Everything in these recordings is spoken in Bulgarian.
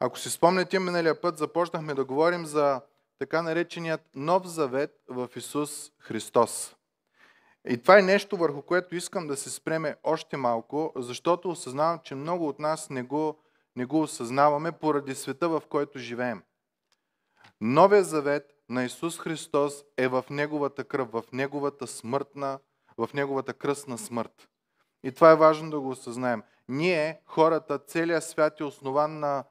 Ако си спомняте, миналия път започнахме да говорим за така нареченият Нов Завет в Исус Христос. И това е нещо, върху което искам да се спреме още малко, защото осъзнавам, че много от нас не го, не го осъзнаваме поради света, в който живеем. Новия завет на Исус Христос е в Неговата кръв, в Неговата смъртна, в Неговата кръстна смърт. И това е важно да го осъзнаем. Ние, хората, целият свят е основан на,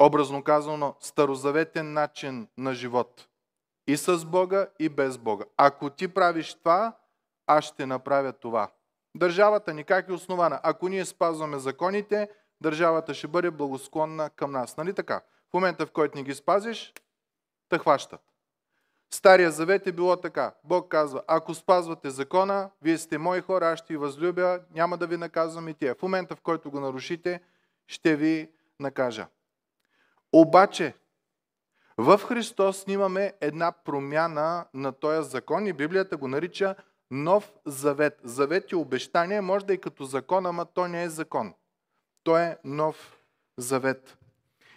образно казано, старозаветен начин на живот. И с Бога, и без Бога. Ако ти правиш това, аз ще направя това. Държавата ни как е основана? Ако ние спазваме законите, държавата ще бъде благосклонна към нас. Нали така? В момента, в който не ги спазиш, те хващат. Стария завет е било така. Бог казва, ако спазвате закона, вие сте мои хора, аз ще ви възлюбя, няма да ви наказвам и тия. В момента, в който го нарушите, ще ви накажа. Обаче, в Христос снимаме една промяна на този закон и Библията го нарича нов завет. Завет и обещание, може да и като закон, ама то не е закон. То е нов завет.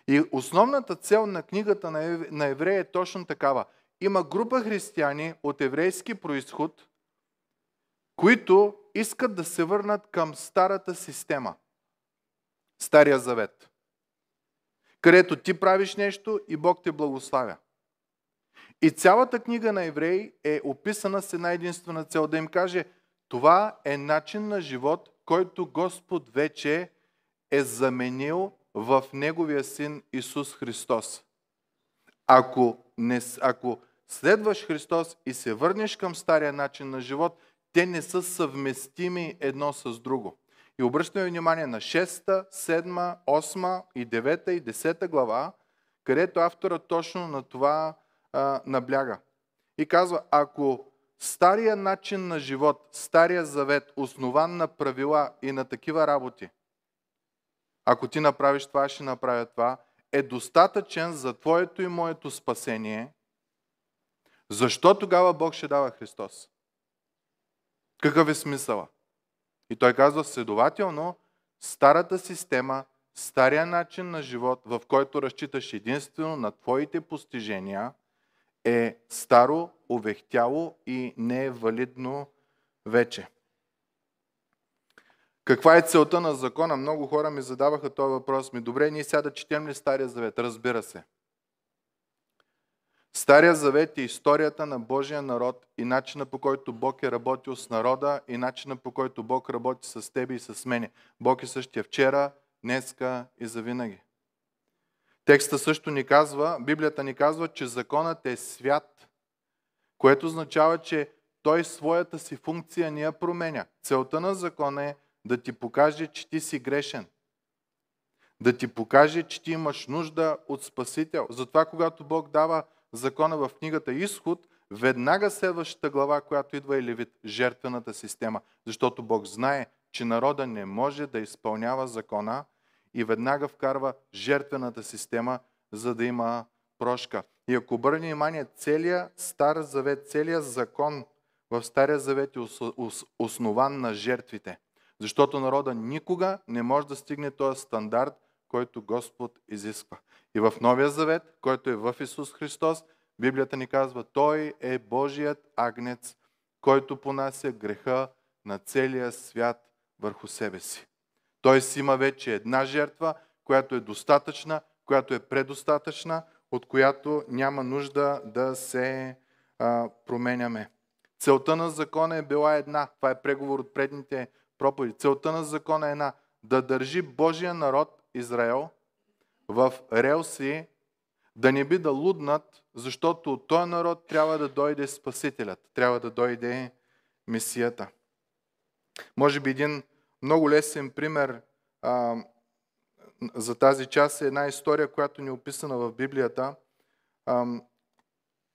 И основната цел на книгата на Еврея е точно такава. Има група християни от еврейски происход, които искат да се върнат към старата система. Стария завет. Където ти правиш нещо и Бог те благославя. И цялата книга на евреи е описана с една единствена цел да им каже, това е начин на живот, който Господ вече е заменил в Неговия син Исус Христос. Ако, не, ако следваш Христос и се върнеш към стария начин на живот, те не са съвместими едно с друго. И обръщаме внимание на 6, 7, 8 и 9 и 10 глава, където автора точно на това а, набляга. И казва, ако стария начин на живот, стария завет, основан на правила и на такива работи, ако ти направиш това, ще направя това, е достатъчен за твоето и моето спасение, защо тогава Бог ще дава Христос? Какъв е смисъла? И той казва, следователно, старата система, стария начин на живот, в който разчиташ единствено на твоите постижения, е старо, увехтяло и не е валидно вече. Каква е целта на закона? Много хора ми задаваха този въпрос. Ми, добре, ние сега да четем ли Стария завет? Разбира се. Стария завет е историята на Божия народ и начина по който Бог е работил с народа и начина по който Бог работи с тебе и с мене. Бог е същия вчера, днеска и завинаги. Текста също ни казва, Библията ни казва, че законът е свят, което означава, че той своята си функция не я променя. Целта на закона е да ти покаже, че ти си грешен. Да ти покаже, че ти имаш нужда от Спасител. Затова, когато Бог дава закона в книгата Изход, веднага следващата глава, която идва е Левит, жертвената система. Защото Бог знае, че народа не може да изпълнява закона и веднага вкарва жертвената система, за да има прошка. И ако обърне внимание, целият Стар Завет, целият закон в Стария Завет е основан на жертвите. Защото народа никога не може да стигне този стандарт, който Господ изисква. И в Новия Завет, който е в Исус Христос, Библията ни казва, Той е Божият агнец, който понася греха на целия свят върху себе си. Той си има вече една жертва, която е достатъчна, която е предостатъчна, от която няма нужда да се а, променяме. Целта на закона е била една. Това е преговор от предните проповеди. Целта на закона е една. Да държи Божия народ, Израел, в релси, да не би да луднат, защото от този народ трябва да дойде Спасителят, трябва да дойде Месията. Може би един много лесен пример а, за тази част е една история, която ни е описана в Библията. А,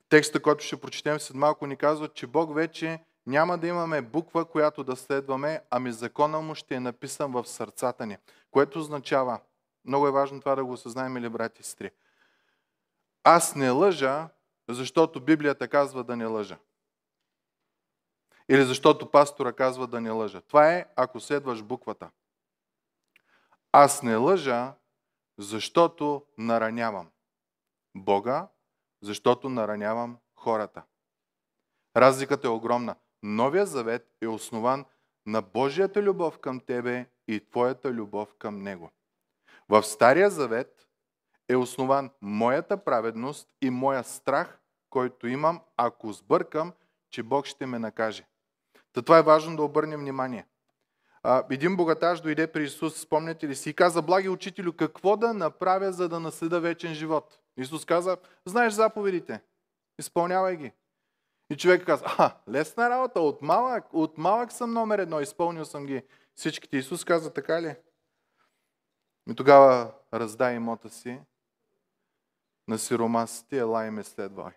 текста, който ще прочетем след малко, ни казва, че Бог вече няма да имаме буква, която да следваме, ами закона му ще е написан в сърцата ни. Което означава, много е важно това да го осъзнаем, или брати и сестри. Аз не лъжа, защото Библията казва да не лъжа. Или защото пастора казва да не лъжа. Това е, ако следваш буквата. Аз не лъжа, защото наранявам Бога, защото наранявам хората. Разликата е огромна. Новия завет е основан на Божията любов към тебе и твоята любов към Него. В Стария завет е основан моята праведност и моя страх, който имам, ако сбъркам, че Бог ще ме накаже. Та това е важно да обърнем внимание. Един богаташ дойде при Исус, спомняте ли си, и каза, благи учителю, какво да направя, за да наследа вечен живот? Исус каза, знаеш заповедите, изпълнявай ги. И човек каза, а, лесна работа, от малък, от малък съм номер едно, изпълнил съм ги всичките. Исус каза, така ли? И тогава раздай имота си на сиромасите, ела и ме следвай.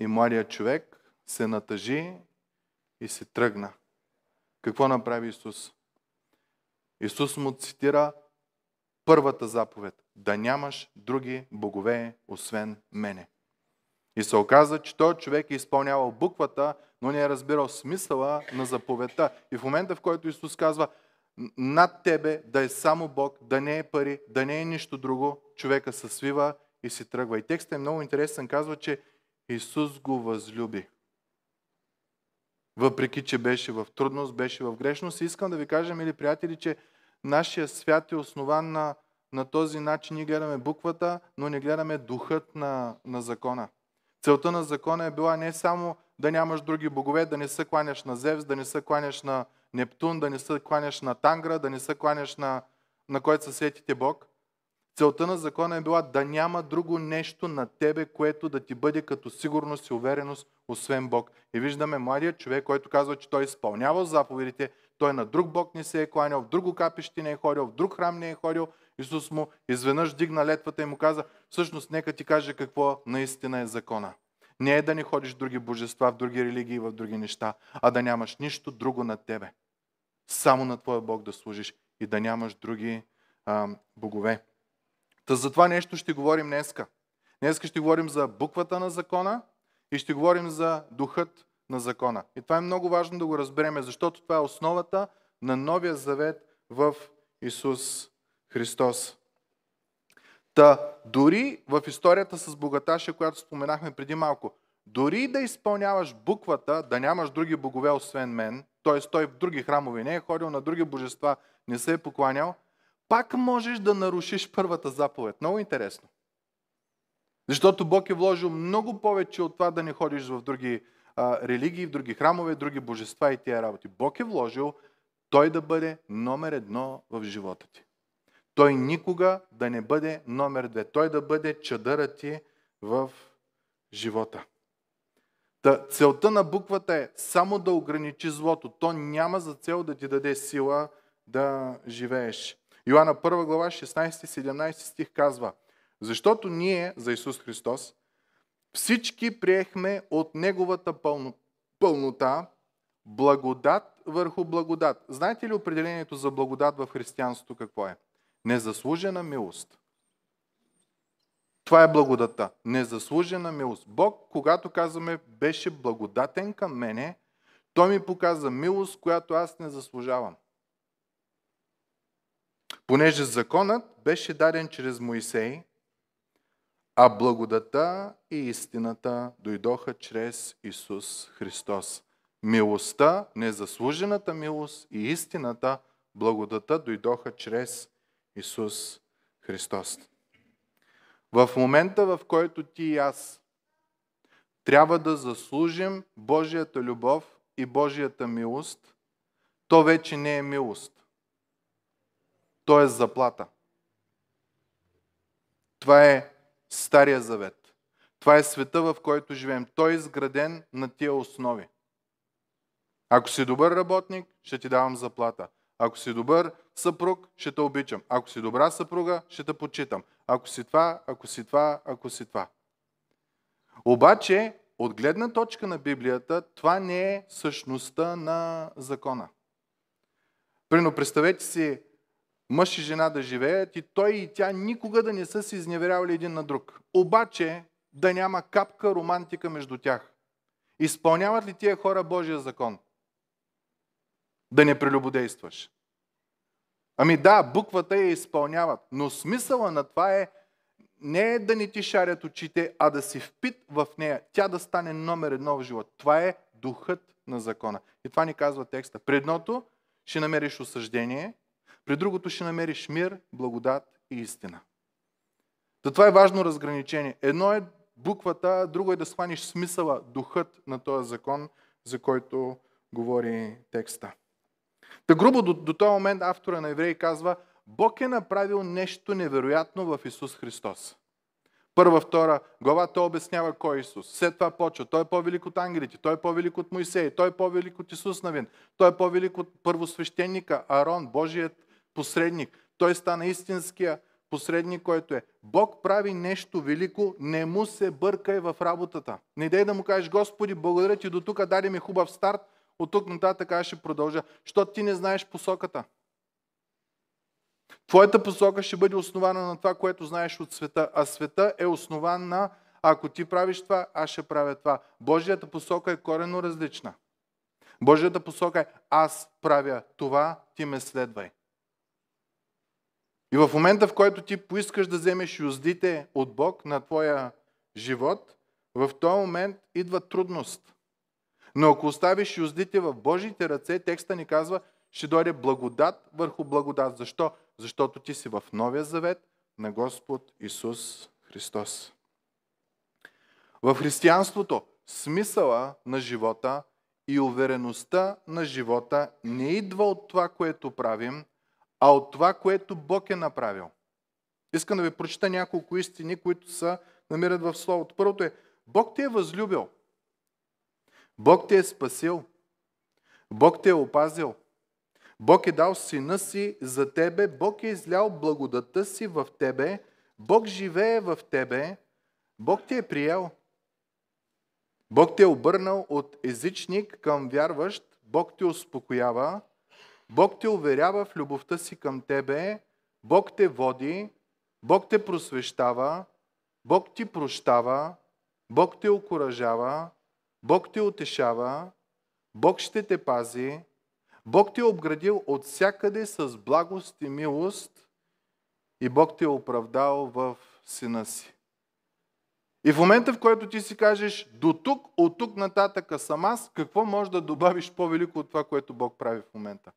И младият човек се натъжи и се тръгна. Какво направи Исус? Исус му цитира първата заповед. Да нямаш други богове, освен мене. И се оказа, че той човек е изпълнявал буквата, но не е разбирал смисъла на заповедта. И в момента, в който Исус казва, над тебе да е само Бог, да не е пари, да не е нищо друго, човека се свива и си тръгва. И текстът е много интересен. Казва, че Исус го възлюби. Въпреки, че беше в трудност, беше в грешност. И искам да ви кажа, мили приятели, че нашия свят е основан на, на този начин. Ние гледаме буквата, но не гледаме духът на, на закона. Целта на закона е била не само да нямаш други богове, да не се кланяш на Зевс, да не се кланяш на Нептун, да не се кланяш на Тангра, да не се кланяш на, на който се сетите Бог. Целта на закона е била да няма друго нещо на тебе, което да ти бъде като сигурност и увереност, освен Бог. И виждаме младия човек, който казва, че той изпълнява заповедите, той на друг Бог не се е кланял, в друго капище не е ходил, в друг храм не е ходил. Исус му изведнъж дигна летвата и му каза, всъщност нека ти каже какво наистина е закона. Не е да не ходиш в други божества, в други религии, в други неща, а да нямаш нищо друго над тебе. Само на Твоя Бог да служиш и да нямаш други а, богове. Та за това нещо ще говорим днеска. Днеска ще говорим за буквата на закона и ще говорим за духът на закона. И това е много важно да го разбереме, защото това е основата на Новия Завет в Исус Христос. Та, дори в историята с богаташа, която споменахме преди малко, дори да изпълняваш буквата, да нямаш други богове освен мен, т.е. той в други храмове не е ходил, на други божества не се е покланял, пак можеш да нарушиш първата заповед. Много интересно. Защото Бог е вложил много повече от това да не ходиш в други а, религии, в други храмове, други божества и тия работи. Бог е вложил той да бъде номер едно в живота ти. Той никога да не бъде номер две. Той да бъде чадъра ти в живота. Та, целта на буквата е само да ограничи злото. То няма за цел да ти даде сила да живееш. Йоанна 1 глава 16-17 стих казва Защото ние, за Исус Христос, всички приехме от Неговата пълно, пълнота благодат върху благодат. Знаете ли определението за благодат в християнството какво е? Незаслужена милост. Това е благодата. Незаслужена милост. Бог, когато казваме, беше благодатен към мене, Той ми показа милост, която аз не заслужавам. Понеже законът беше даден чрез Моисей, а благодата и истината дойдоха чрез Исус Христос. Милостта, незаслужената милост и истината, благодата дойдоха чрез Исус Христос. В момента, в който ти и аз трябва да заслужим Божията любов и Божията милост, то вече не е милост. То е заплата. Това е Стария завет. Това е света, в който живеем. Той е изграден на тия основи. Ако си добър работник, ще ти давам заплата. Ако си добър съпруг, ще те обичам. Ако си добра съпруга, ще те почитам. Ако си това, ако си това, ако си това. Обаче, от гледна точка на Библията, това не е същността на закона. Прино, представете си мъж и жена да живеят и той и тя никога да не са се изневерявали един на друг. Обаче да няма капка романтика между тях. Изпълняват ли тия хора Божия закон? Да не прелюбодействаш. Ами да, буквата я изпълняват, но смисъла на това е не е да не ти шарят очите, а да си впит в нея. Тя да стане номер едно в живота. Това е духът на закона. И това ни казва текста. При едното ще намериш осъждение, при другото ще намериш мир, благодат и истина. То това е важно разграничение. Едно е буквата, друго е да схваниш смисъла, духът на този закон, за който говори текста. Та грубо до, до този момент автора на Евреи казва, Бог е направил нещо невероятно в Исус Христос. Първа, втора глава той обяснява кой е Исус. След това почва. Той е по-велик от ангелите, той е по-велик от Моисей, той е по-велик от Исус Навин, той е по-велик от първосвещеника Арон, Божият посредник. Той стана истинския посредник, който е. Бог прави нещо велико, не му се бъркай в работата. Не дай да му кажеш, Господи, благодаря ти до тук, даде ми хубав старт, от тук нататък аз ще продължа, защото ти не знаеш посоката. Твоята посока ще бъде основана на това, което знаеш от света, а света е основан на ако ти правиш това, аз ще правя това. Божията посока е корено различна. Божията посока е аз правя това, ти ме следвай. И в момента, в който ти поискаш да вземеш юздите от Бог на твоя живот, в този момент идва трудност. Но ако оставиш юздите в Божите ръце, текста ни казва, ще дойде благодат върху благодат. Защо? Защото ти си в Новия завет на Господ Исус Христос. В християнството смисъла на живота и увереността на живота не идва от това, което правим, а от това, което Бог е направил. Искам да ви прочита няколко истини, които са намират в Словото. Първото е, Бог те е възлюбил. Бог те е спасил. Бог те е опазил. Бог е дал сина си за тебе. Бог е излял благодата си в тебе. Бог живее в тебе. Бог те е приел. Бог те е обърнал от езичник към вярващ. Бог те успокоява. Бог те уверява в любовта си към тебе, Бог те води, Бог те просвещава, Бог ти прощава, Бог те окоръжава, Бог те утешава, Бог ще те пази, Бог те е обградил от всякъде с благост и милост и Бог те е оправдал в сина си. И в момента, в който ти си кажеш, до тук, от тук нататъка съм аз, какво можеш да добавиш по-велико от това, което Бог прави в момента?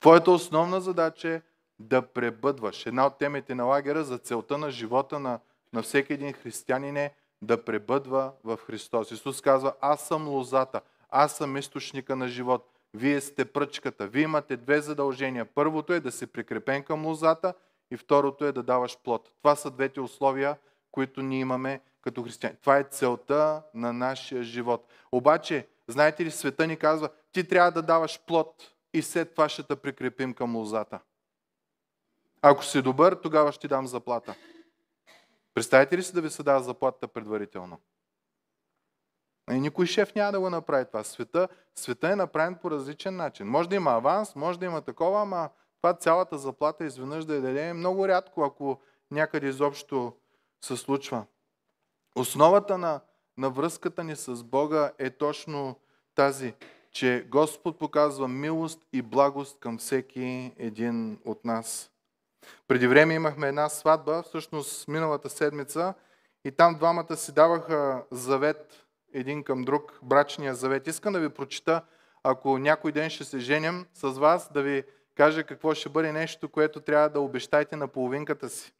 Твоята основна задача е да пребъдваш. Една от темите на лагера за целта на живота на, на всеки един християнин е да пребъдва в Христос. Исус казва, аз съм лозата, аз съм източника на живот. Вие сте пръчката. Вие имате две задължения. Първото е да се прикрепен към лозата и второто е да даваш плод. Това са двете условия, които ние имаме като християни. Това е целта на нашия живот. Обаче, знаете ли, света ни казва, ти трябва да даваш плод и след това ще те прикрепим към лозата. Ако си добър, тогава ще ти дам заплата. Представете ли си да ви се дава заплата предварително? И никой шеф няма да го направи това. Света, света е направен по различен начин. Може да има аванс, може да има такова, ама това цялата заплата изведнъж да я даде е много рядко, ако някъде изобщо се случва. Основата на, на връзката ни с Бога е точно тази че Господ показва милост и благост към всеки един от нас. Преди време имахме една сватба, всъщност миналата седмица, и там двамата си даваха завет един към друг, брачния завет. Искам да ви прочита, ако някой ден ще се женим с вас, да ви кажа какво ще бъде нещо, което трябва да обещайте на половинката си.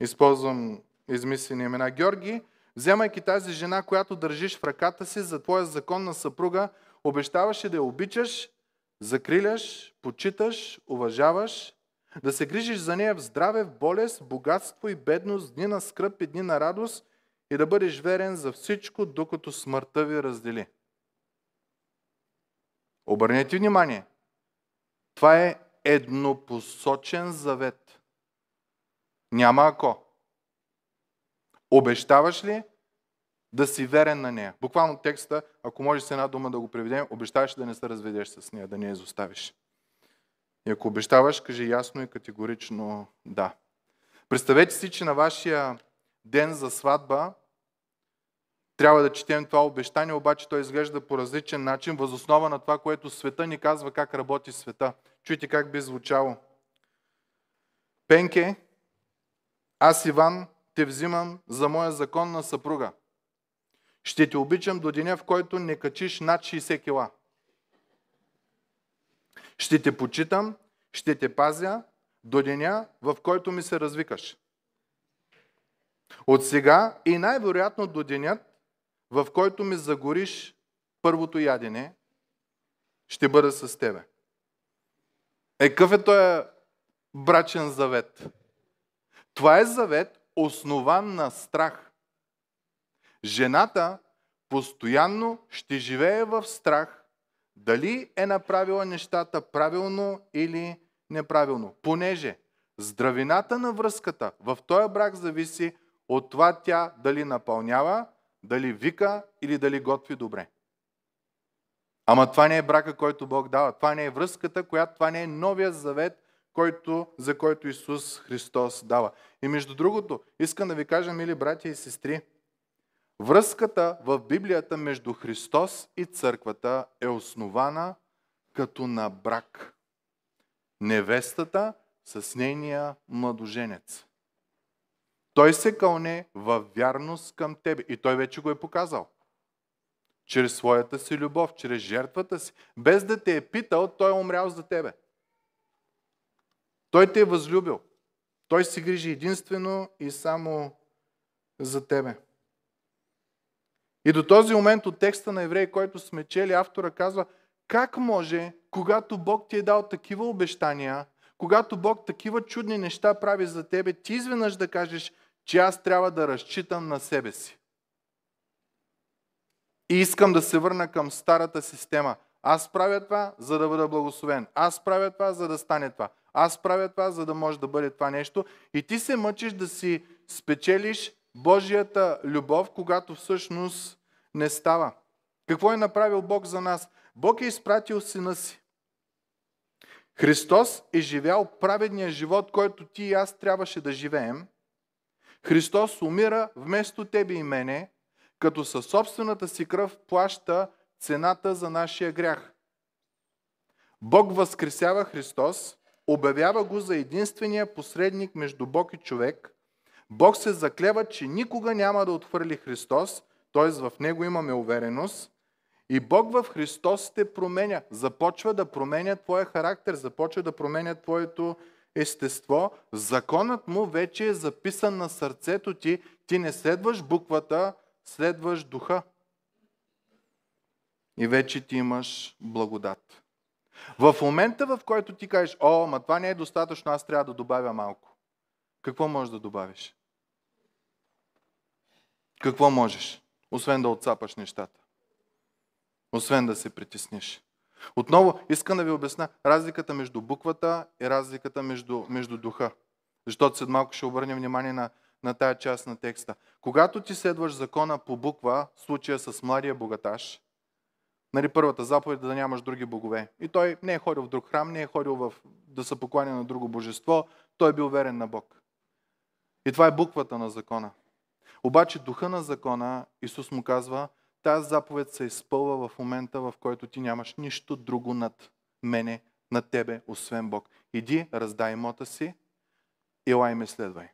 Използвам измислени имена. Георги, вземайки тази жена, която държиш в ръката си за твоя законна съпруга, обещаваше да я обичаш, закриляш, почиташ, уважаваш, да се грижиш за нея в здраве, в болест, богатство и бедност, дни на скръп и дни на радост и да бъдеш верен за всичко, докато смъртта ви раздели. Обърнете внимание. Това е еднопосочен завет. Няма ако. Обещаваш ли да си верен на нея. Буквално текста, ако може с една дума да го преведем, обещаваш да не се разведеш с нея, да не я изоставиш. И ако обещаваш, кажи ясно и категорично да. Представете си, че на вашия ден за сватба трябва да четем това обещание, обаче той изглежда по различен начин, възоснова на това, което света ни казва как работи света. Чуйте как би звучало. Пенке, аз Иван те взимам за моя законна съпруга. Ще те обичам до деня, в който не качиш над 60 кила. Ще те почитам, ще те пазя до деня, в който ми се развикаш. От сега и най-вероятно до денят, в който ми загориш първото ядене, ще бъда с тебе. Е, какъв е този брачен завет? Това е завет, основан на страх. Жената постоянно ще живее в страх дали е направила нещата правилно или неправилно. Понеже здравината на връзката в този брак зависи от това тя дали напълнява, дали вика или дали готви добре. Ама това не е брака, който Бог дава. Това не е връзката, която това не е новия завет, който, за който Исус Христос дава. И между другото, искам да ви кажа, мили братя и сестри, връзката в Библията между Христос и църквата е основана като на брак. Невестата с нейния младоженец. Той се кълне в вярност към тебе. И той вече го е показал. Чрез своята си любов, чрез жертвата си. Без да те е питал, той е умрял за тебе. Той те е възлюбил. Той се грижи единствено и само за тебе. И до този момент от текста на Евреи, който сме чели, автора казва, как може, когато Бог ти е дал такива обещания, когато Бог такива чудни неща прави за тебе, ти изведнъж да кажеш, че аз трябва да разчитам на себе си. И искам да се върна към старата система. Аз правя това, за да бъда благословен. Аз правя това, за да стане това. Аз правя това, за да може да бъде това нещо. И ти се мъчиш да си спечелиш Божията любов, когато всъщност не става. Какво е направил Бог за нас? Бог е изпратил сина си. Христос е живял праведния живот, който ти и аз трябваше да живеем. Христос умира вместо тебе и мене, като със собствената си кръв плаща цената за нашия грях. Бог възкресява Христос, обявява го за единствения посредник между Бог и човек. Бог се заклева, че никога няма да отхвърли Христос, т.е. в Него имаме увереност. И Бог в Христос те променя, започва да променя твоя характер, започва да променя твоето естество. Законът му вече е записан на сърцето ти. Ти не следваш буквата, следваш духа. И вече ти имаш благодат. В момента, в който ти кажеш, о, ма това не е достатъчно, аз трябва да добавя малко. Какво можеш да добавиш? Какво можеш? Освен да отцапаш нещата. Освен да се притесниш. Отново искам да ви обясна разликата между буквата и разликата между, между духа. Защото след малко ще обърнем внимание на, на тая част на текста. Когато ти следваш закона по буква, случая с младия богаташ, Нали, първата заповед е да нямаш други богове. И той не е ходил в друг храм, не е ходил в, да се покланя на друго божество, той е бил верен на Бог. И това е буквата на закона. Обаче духа на закона, Исус му казва, тази заповед се изпълва в момента, в който ти нямаш нищо друго над мене, над тебе, освен Бог. Иди, раздай имота си, елай ме следвай.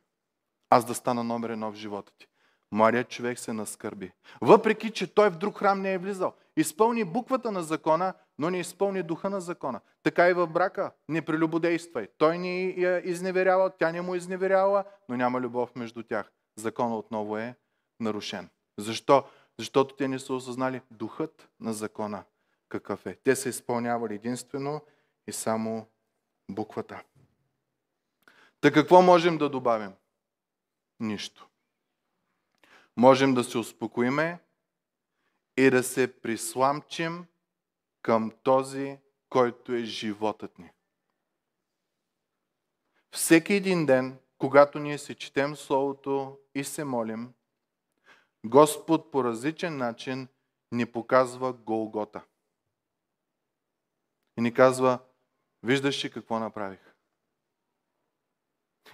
Аз да стана номер едно в живота ти. Младият човек се наскърби. Въпреки, че той в друг храм не е влизал. Изпълни буквата на закона, но не изпълни духа на закона. Така и в брака. Не прелюбодействай. Той ни я изневерява, тя не му изневерява, но няма любов между тях. Закона отново е нарушен. Защо? Защото те не са осъзнали духът на закона какъв е. Те са изпълнявали единствено и само буквата. Та какво можем да добавим? Нищо можем да се успокоиме и да се присламчим към този, който е животът ни. Всеки един ден, когато ние се четем Словото и се молим, Господ по различен начин ни показва Голгота. И ни казва, виждаш ли какво направих?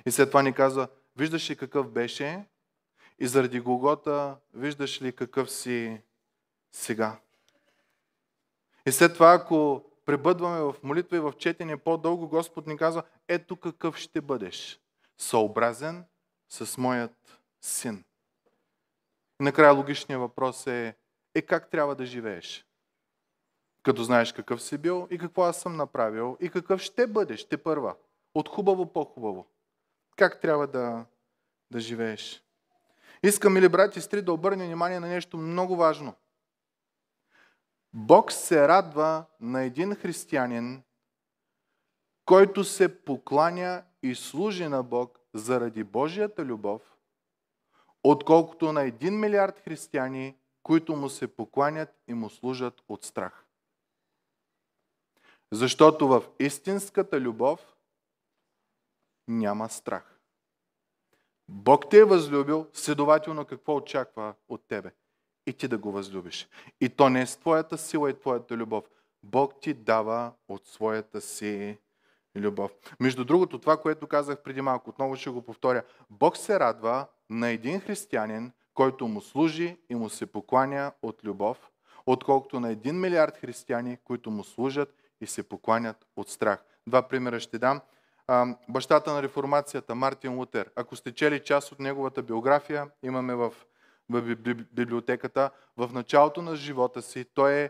И след това ни казва, виждаш ли какъв беше И заради Голгота виждаш ли какъв си сега. И след това, ако пребъдваме в молитва и в четене по-дълго, Господ ни казва, ето какъв ще бъдеш. Съобразен с моят син. Накрая логичният въпрос е, е как трябва да живееш? Като знаеш какъв си бил и какво аз съм направил и какъв ще бъдеш, те първа. От хубаво по-хубаво. Как трябва да, да живееш? Искам, мили брати и сестри, да обърнем внимание на нещо много важно. Бог се радва на един християнин, който се покланя и служи на Бог заради Божията любов, отколкото на един милиард християни, които му се покланят и му служат от страх. Защото в истинската любов няма страх. Бог те е възлюбил, следователно какво очаква от тебе? И ти да го възлюбиш. И то не е с твоята сила и твоята любов. Бог ти дава от своята си любов. Между другото, това, което казах преди малко, отново ще го повторя. Бог се радва на един християнин, който му служи и му се покланя от любов, отколкото на един милиард християни, които му служат и се покланят от страх. Два примера ще дам бащата на реформацията Мартин Лутер. Ако сте чели част от неговата биография, имаме в, в библиотеката, в началото на живота си той е,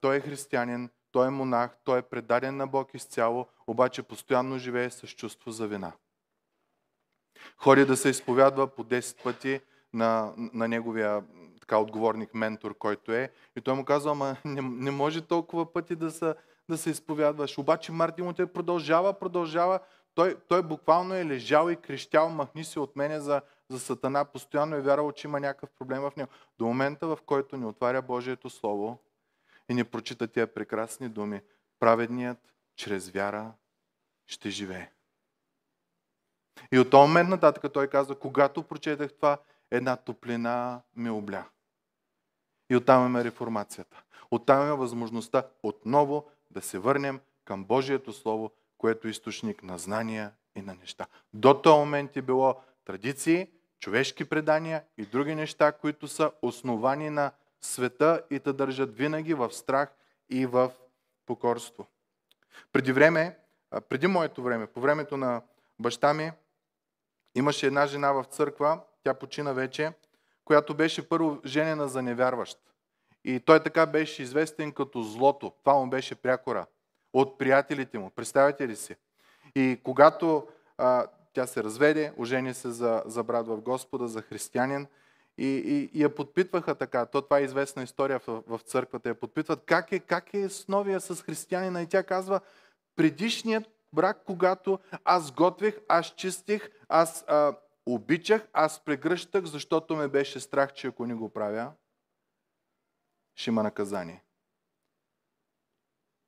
той е християнин, той е монах, той е предаден на Бог изцяло, обаче постоянно живее с чувство за вина. Ходи да се изповядва по 10 пъти на, на неговия така отговорник, ментор, който е. И той му казва, ама не, не може толкова пъти да се да се изповядваш. Обаче Мартин Лутер продължава, продължава. Той, той буквално е лежал и крещял, махни се от мене за, за Сатана. Постоянно е вярвал, че има някакъв проблем в него. До момента, в който ни отваря Божието Слово и ни прочита тия прекрасни думи, праведният чрез вяра ще живее. И от този момент нататък той каза, когато прочетах това, една топлина ме обля. И оттам имаме реформацията. Оттам имаме възможността отново да се върнем към Божието Слово, което е източник на знания и на неща. До този момент е било традиции, човешки предания и други неща, които са основани на света и те държат винаги в страх и в покорство. Преди време, преди моето време, по времето на баща ми, имаше една жена в църква, тя почина вече, която беше първо женена за невярващ. И той така беше известен като злото. Това му беше прякора от приятелите му. Представете ли си? И когато а, тя се разведе, ожени се за, за брат в Господа, за християнин, и, и, и я подпитваха така. То това е известна история в, в църквата. Я подпитват как е, как е с новия с християнина. И тя казва, предишният брак, когато аз готвих, аз чистих, аз а, обичах, аз прегръщах, защото ме беше страх, че ако не го правя, ще има наказание.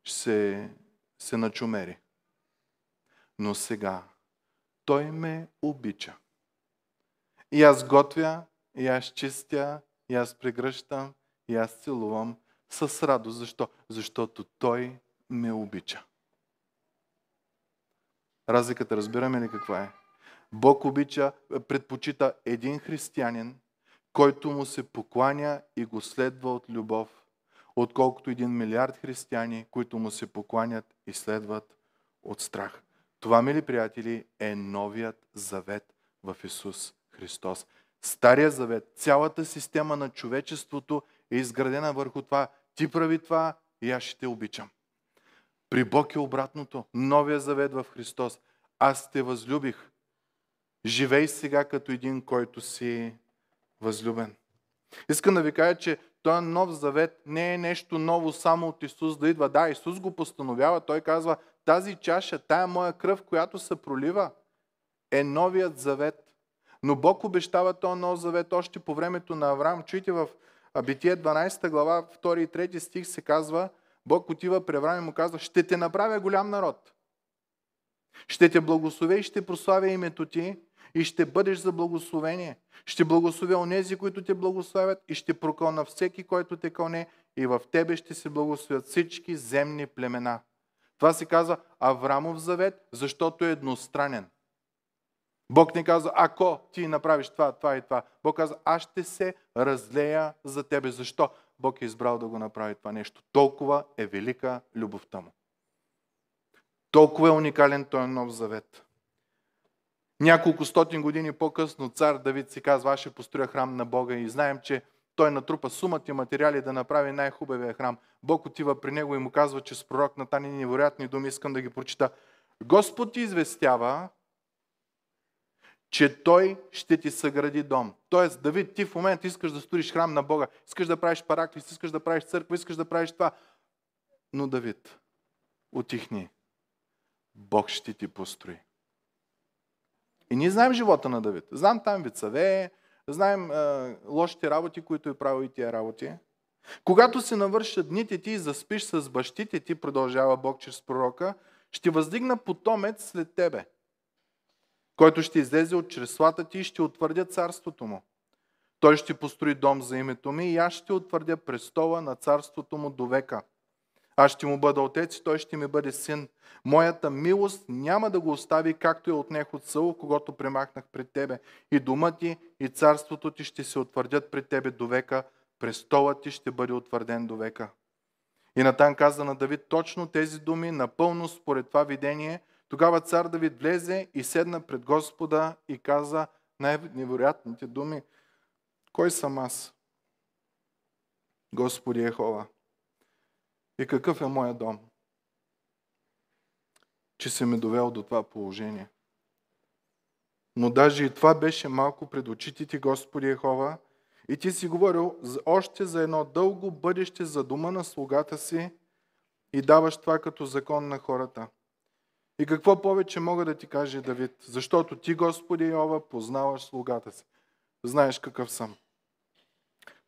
Ще се, се начумери. Но сега той ме обича. И аз готвя, и аз чистя, и аз прегръщам, и аз целувам с радост. Защо? Защото той ме обича. Разликата разбираме ли каква е? Бог обича, предпочита един християнин, който му се покланя и го следва от любов, отколкото един милиард християни, които му се покланят и следват от страх. Това, мили приятели, е новият завет в Исус Христос. Стария завет, цялата система на човечеството е изградена върху това. Ти прави това и аз ще те обичам. При Бог е обратното. Новия завет в Христос. Аз те възлюбих. Живей сега като един, който си възлюбен. Искам да ви кажа, че този нов завет не е нещо ново само от Исус да идва. Да, Исус го постановява. Той казва, тази чаша, тая моя кръв, която се пролива, е новият завет. Но Бог обещава този нов завет още по времето на Авраам. Чуйте в Битие 12 глава, 2 и 3 стих се казва, Бог отива при Авраам и му казва, ще те направя голям народ. Ще те благословя и ще прославя името ти и ще бъдеш за благословение. Ще благословя онези, които те благославят и ще прокълна всеки, който те кълне и в тебе ще се благословят всички земни племена. Това се казва Аврамов завет, защото е едностранен. Бог не казва, ако ти направиш това, това и това. Бог казва, аз ще се разлея за тебе. Защо? Бог е избрал да го направи това нещо. Толкова е велика любовта му. Толкова е уникален този нов завет. Няколко стотин години по-късно цар Давид си казва, аз ще построя храм на Бога и знаем, че той натрупа сумата и материали да направи най-хубавия храм. Бог отива при него и му казва, че с пророк Натани невероятни думи искам да ги прочита. Господ ти известява, че Той ще ти съгради дом. Тоест, Давид, ти в момента искаш да строиш храм на Бога, искаш да правиш параклис, искаш да правиш църква, искаш да правиш това. Но Давид, отихни. Бог ще ти построи. И ние знаем живота на Давид. Знам там вицаве, знаем е, лошите работи, които е правил и тия работи. Когато се навършат дните ти и заспиш с бащите ти, продължава Бог чрез пророка, ще въздигна потомец след тебе, който ще излезе от чреслата ти и ще утвърдя царството му. Той ще построи дом за името ми и аз ще утвърдя престола на царството му до века. Аз ще му бъда отец и той ще ми бъде син. Моята милост няма да го остави, както е отнех от Саул, когато премахнах пред тебе. И дома ти, и царството ти ще се утвърдят пред тебе до века. Престолът ти ще бъде утвърден до века. И Натан каза на Давид точно тези думи, напълно според това видение. Тогава цар Давид влезе и седна пред Господа и каза най-невероятните думи. Кой съм аз? Господи Ехова и какъв е моя дом? Че се ме довел до това положение. Но даже и това беше малко пред очите ти, Господи Ехова, и ти си говорил още за едно дълго бъдеще за дома на слугата си и даваш това като закон на хората. И какво повече мога да ти каже Давид? Защото ти, Господи Йова, познаваш слугата си. Знаеш какъв съм.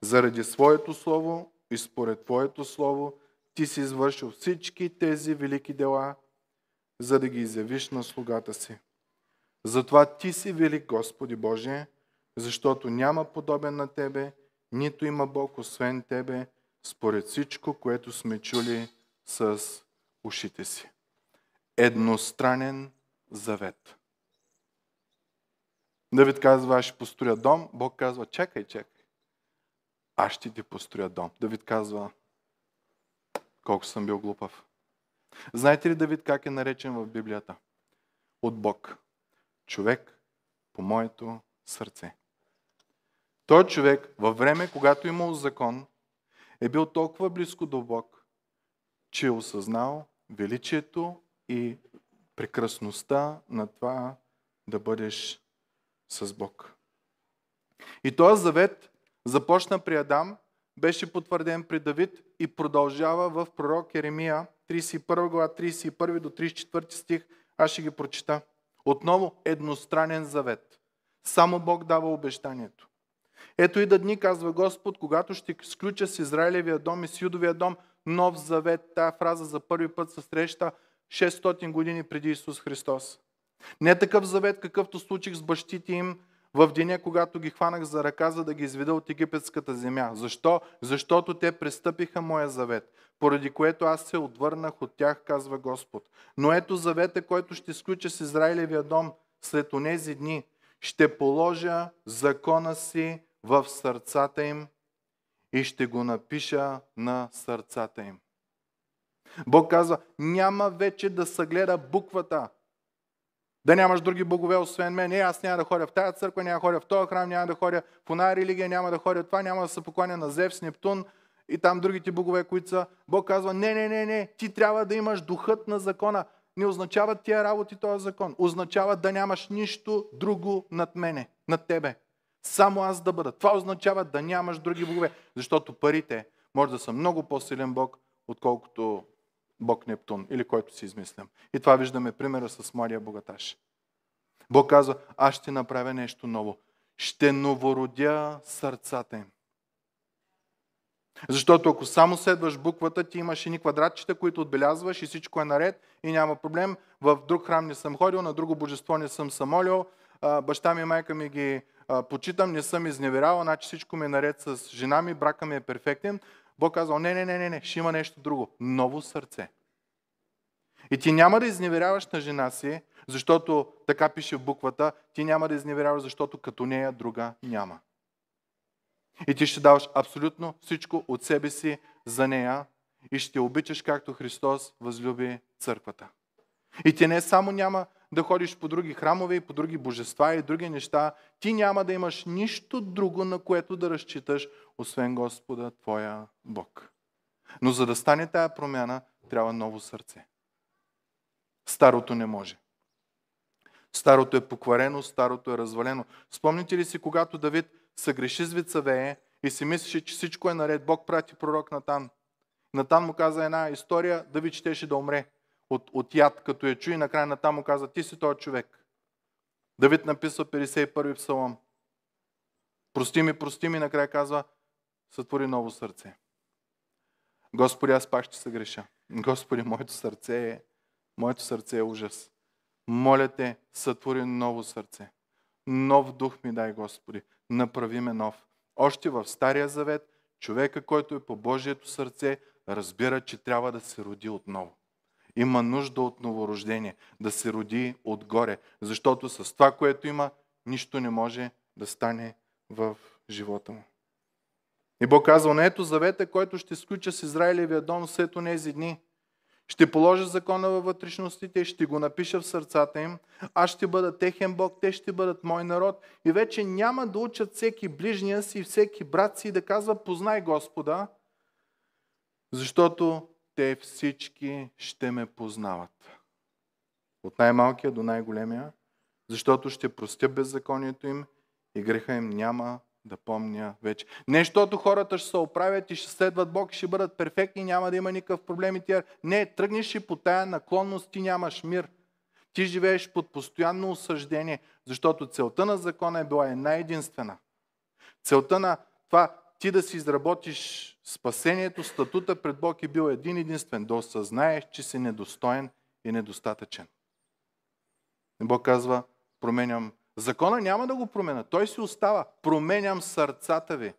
Заради своето слово и според Твоето слово ти си извършил всички тези велики дела, за да ги изявиш на слугата си. Затова ти си велик, Господи Боже, защото няма подобен на Тебе, нито има Бог освен Тебе, според всичко, което сме чули с ушите си. Едностранен завет. Давид казва, аз ще построя дом. Бог казва, чакай, чакай. Аз ще ти построя дом. Давид казва, колко съм бил глупав. Знаете ли Давид как е наречен в Библията? От Бог. Човек по моето сърце. Той човек във време, когато е имал закон, е бил толкова близко до Бог, че е осъзнал величието и прекрасността на това да бъдеш с Бог. И този завет започна при Адам беше потвърден при Давид и продължава в пророк Еремия, 31 глава, 31 до 34 стих. Аз ще ги прочита. Отново едностранен завет. Само Бог дава обещанието. Ето и да дни, казва Господ, когато ще сключа с Израилевия дом и с Юдовия дом нов завет. Тая фраза за първи път се среща 600 години преди Исус Христос. Не такъв завет, какъвто случих с бащите им в деня, когато ги хванах за ръка, за да ги изведа от египетската земя. Защо? Защото те престъпиха моя завет, поради което аз се отвърнах от тях, казва Господ. Но ето завета, който ще сключа с Израилевия дом след онези дни. Ще положа закона си в сърцата им и ще го напиша на сърцата им. Бог казва, няма вече да съгледа буквата, да нямаш други богове, освен мен. Не, аз няма да ходя в тази църква, няма да ходя в този храм, няма да ходя в една религия, няма да ходя в това, няма да се покланя на Зевс, Нептун и там другите богове, които са. Бог казва, не, не, не, не, ти трябва да имаш духът на закона. Не означава тия работи този закон. Означава да нямаш нищо друго над мене, над тебе. Само аз да бъда. Това означава да нямаш други богове. Защото парите може да са много по-силен Бог, отколкото Бог Нептун или който си измислям. И това виждаме примера с младия богаташ. Бог казва, аз ще направя нещо ново. Ще новородя сърцата им. Защото ако само следваш буквата, ти имаш и ни квадратчета, които отбелязваш и всичко е наред и няма проблем. В друг храм не съм ходил, на друго божество не съм самолил, баща ми и майка ми ги почитам, не съм изневерял, значи всичко ми е наред с жена ми, брака ми е перфектен. Бог казал, не, не, не, не, не, ще има нещо друго. Ново сърце. И ти няма да изневеряваш на жена си, защото така пише в буквата, ти няма да изневеряваш, защото като нея друга няма. И ти ще даваш абсолютно всичко от себе си за нея и ще обичаш както Христос възлюби църквата. И ти не само няма да ходиш по други храмове и по други божества и други неща, ти няма да имаш нищо друго, на което да разчиташ, освен Господа, Твоя Бог. Но за да стане тая промяна, трябва ново сърце. Старото не може. Старото е покварено, старото е развалено. Спомните ли си, когато Давид съгреши с Вицавее и си мислеше, че всичко е наред, Бог прати пророк Натан. Натан му каза една история, Давид щеше да умре от, от яд, като я чуи, накрая Натан му каза, ти си този човек. Давид написва 51 псалом. Прости ми, прости ми, накрая казва, сътвори ново сърце. Господи, аз пак ще се греша. Господи, моето сърце е, моето сърце е ужас. Моля те, сътвори ново сърце. Нов дух ми дай, Господи. Направи ме нов. Още в Стария Завет, човека, който е по Божието сърце, разбира, че трябва да се роди отново. Има нужда от новорождение, да се роди отгоре, защото с това, което има, нищо не може да стане в живота му. И Бог казва, не ето завета, който ще сключа с Израилевия дом след тези дни. Ще положа закона във вътрешностите, ще го напиша в сърцата им. Аз ще бъда техен Бог, те ще бъдат мой народ. И вече няма да учат всеки ближния си, всеки брат си да казва, познай Господа, защото те всички ще ме познават. От най-малкия до най-големия, защото ще простя беззаконието им и греха им няма да помня вече. Не, защото хората ще се оправят и ще следват Бог и ще бъдат перфектни, няма да има никакъв проблем и тя. Не, тръгнеш и по тая наклонност, ти нямаш мир. Ти живееш под постоянно осъждение, защото целта на закона е била една единствена. Целта на това ти да си изработиш спасението, статута пред Бог е бил един единствен. Да осъзнаеш, че си недостоен и недостатъчен. И Бог казва, променям Закона няма да го променя. Той си остава. Променям сърцата ви.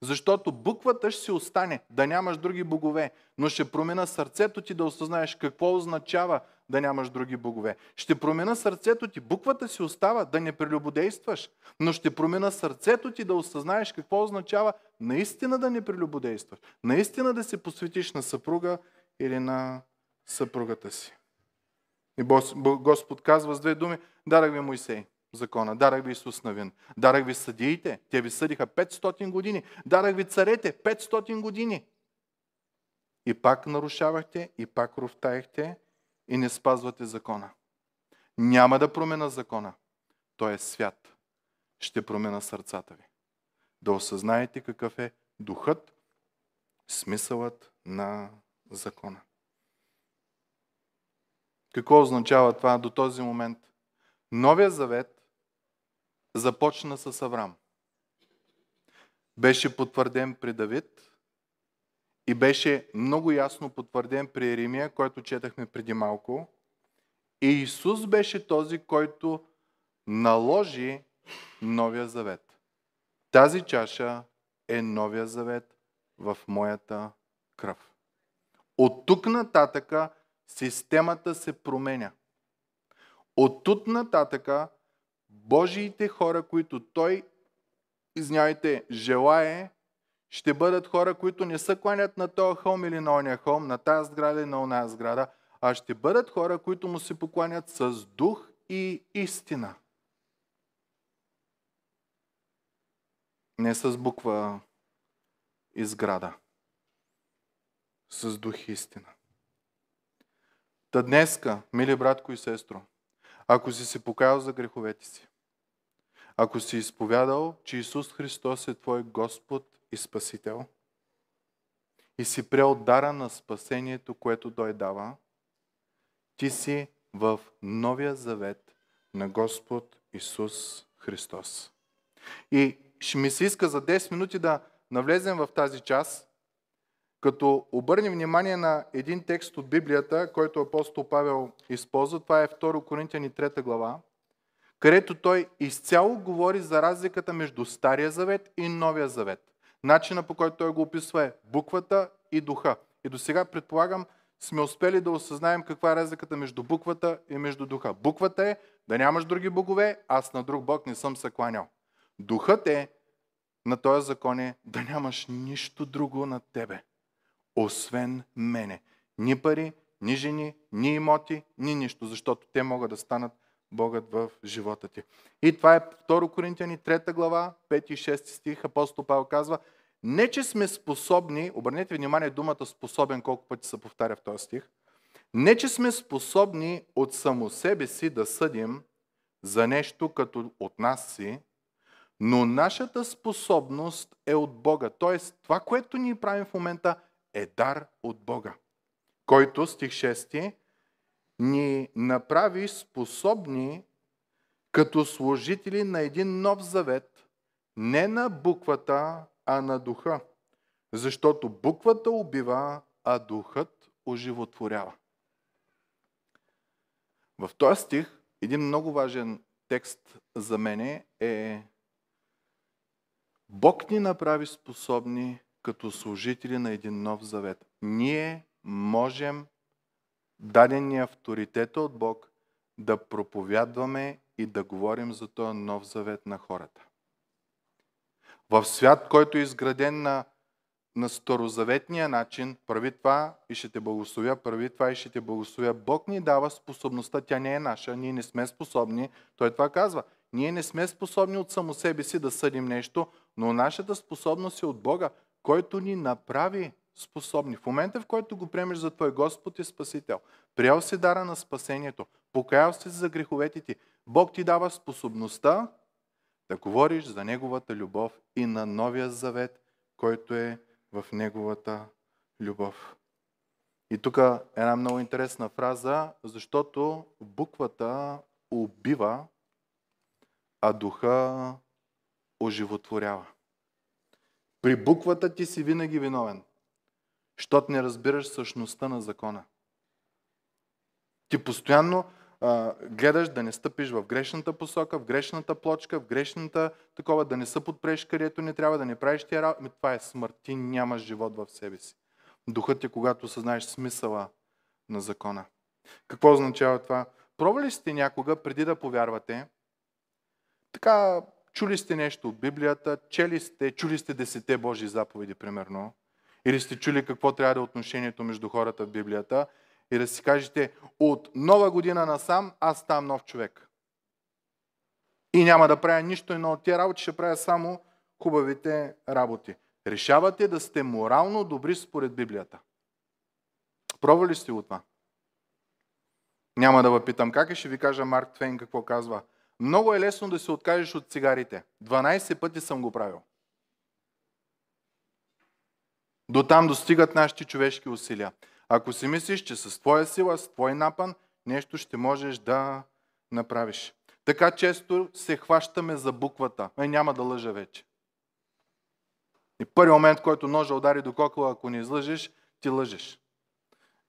Защото буквата ще си остане, да нямаш други богове, но ще промена сърцето ти да осъзнаеш какво означава да нямаш други богове. Ще промена сърцето ти, буквата си остава, да не прелюбодействаш, но ще промена сърцето ти да осъзнаеш какво означава наистина да не прелюбодействаш, наистина да се посветиш на съпруга или на съпругата си. И Господ казва с две думи, дарах ви Моисей закона. Дарах ви Исус Навин. Дарах ви съдиите. Те ви съдиха 500 години. Дарах ви царете 500 години. И пак нарушавахте, и пак ровтаехте, и не спазвате закона. Няма да промена закона. Той е свят. Ще промена сърцата ви. Да осъзнаете какъв е духът, смисълът на закона. Какво означава това до този момент? Новия завет започна с Авраам. Беше потвърден при Давид и беше много ясно потвърден при Еремия, който четахме преди малко. И Исус беше този, който наложи Новия завет. Тази чаша е Новия завет в моята кръв. От тук нататъка системата се променя. От тук нататъка Божиите хора, които Той, извинявайте, желае, ще бъдат хора, които не се кланят на този холм или на ония холм, на тази сграда или на оная сграда, а ще бъдат хора, които му се покланят с дух и истина. Не с буква и сграда. С дух и истина. Та днеска, мили братко и сестро, ако си се покаял за греховете си, ако си изповядал, че Исус Христос е твой Господ и Спасител и си приел дара на спасението, което Той дава, ти си в новия завет на Господ Исус Христос. И ще ми се иска за 10 минути да навлезем в тази част, като обърнем внимание на един текст от Библията, който апостол Павел използва. Това е 2 Коринтияни 3 глава където той изцяло говори за разликата между Стария завет и Новия завет. Начина по който той го описва е буквата и духа. И до сега, предполагам, сме успели да осъзнаем каква е разликата между буквата и между духа. Буквата е да нямаш други богове, аз на друг бог не съм се кланял. Духът е на този закон е да нямаш нищо друго над тебе, освен мене. Ни пари, ни жени, ни имоти, ни нищо, защото те могат да станат Богът в живота ти. И това е 2 Коринтияни 3 глава, 5 и 6 стих. Апостол Павел казва, не че сме способни, обърнете внимание думата способен колко пъти се повтаря в този стих, не че сме способни от само себе си да съдим за нещо като от нас си, но нашата способност е от Бога. Тоест, това, което ние правим в момента, е дар от Бога, който, стих 6, ни направи способни като служители на един нов завет, не на буквата, а на духа. Защото буквата убива, а духът оживотворява. В този стих един много важен текст за мене е Бог ни направи способни като служители на един нов завет. Ние можем, даден ни авторитета от Бог, да проповядваме и да говорим за този нов завет на хората. В свят, който е изграден на, на старозаветния начин, прави това и ще те благословя, прави това и ще те благословя. Бог ни дава способността, тя не е наша, ние не сме способни. Той това казва. Ние не сме способни от само себе си да съдим нещо, но нашата способност е от Бога, който ни направи способни. В момента, в който го приемеш за Твой Господ и Спасител, приял си дара на спасението, покаял си за греховете ти, Бог ти дава способността да говориш за Неговата любов и на новия завет, който е в Неговата любов. И тук една много интересна фраза, защото буквата убива, а духа оживотворява. При буквата ти си винаги виновен, защото не разбираш същността на закона. Ти постоянно а, гледаш да не стъпиш в грешната посока, в грешната плочка, в грешната такова, да не се подпреш където не трябва, да не правиш тия работи. Това е смърт. Ти нямаш живот в себе си. Духът е когато съзнаеш смисъла на закона. Какво означава това? Пробвали сте някога, преди да повярвате, така чули сте нещо от Библията, чели сте, чули сте десете Божии заповеди, примерно, или сте чули какво трябва да е отношението между хората в Библията и да си кажете, от нова година насам аз ставам нов човек. И няма да правя нищо едно от тия работи, ще правя само хубавите работи. Решавате да сте морално добри според Библията. Пробвали сте от това? Няма да ви питам как и ще ви кажа Марк Твейн какво казва. Много е лесно да се откажеш от цигарите. 12 пъти съм го правил. До там достигат нашите човешки усилия. Ако си мислиш, че с твоя сила, с твой напън, нещо ще можеш да направиш. Така често се хващаме за буквата. Е, няма да лъжа вече. И първи момент, който ножа удари до кокала, ако не излъжеш, ти лъжеш.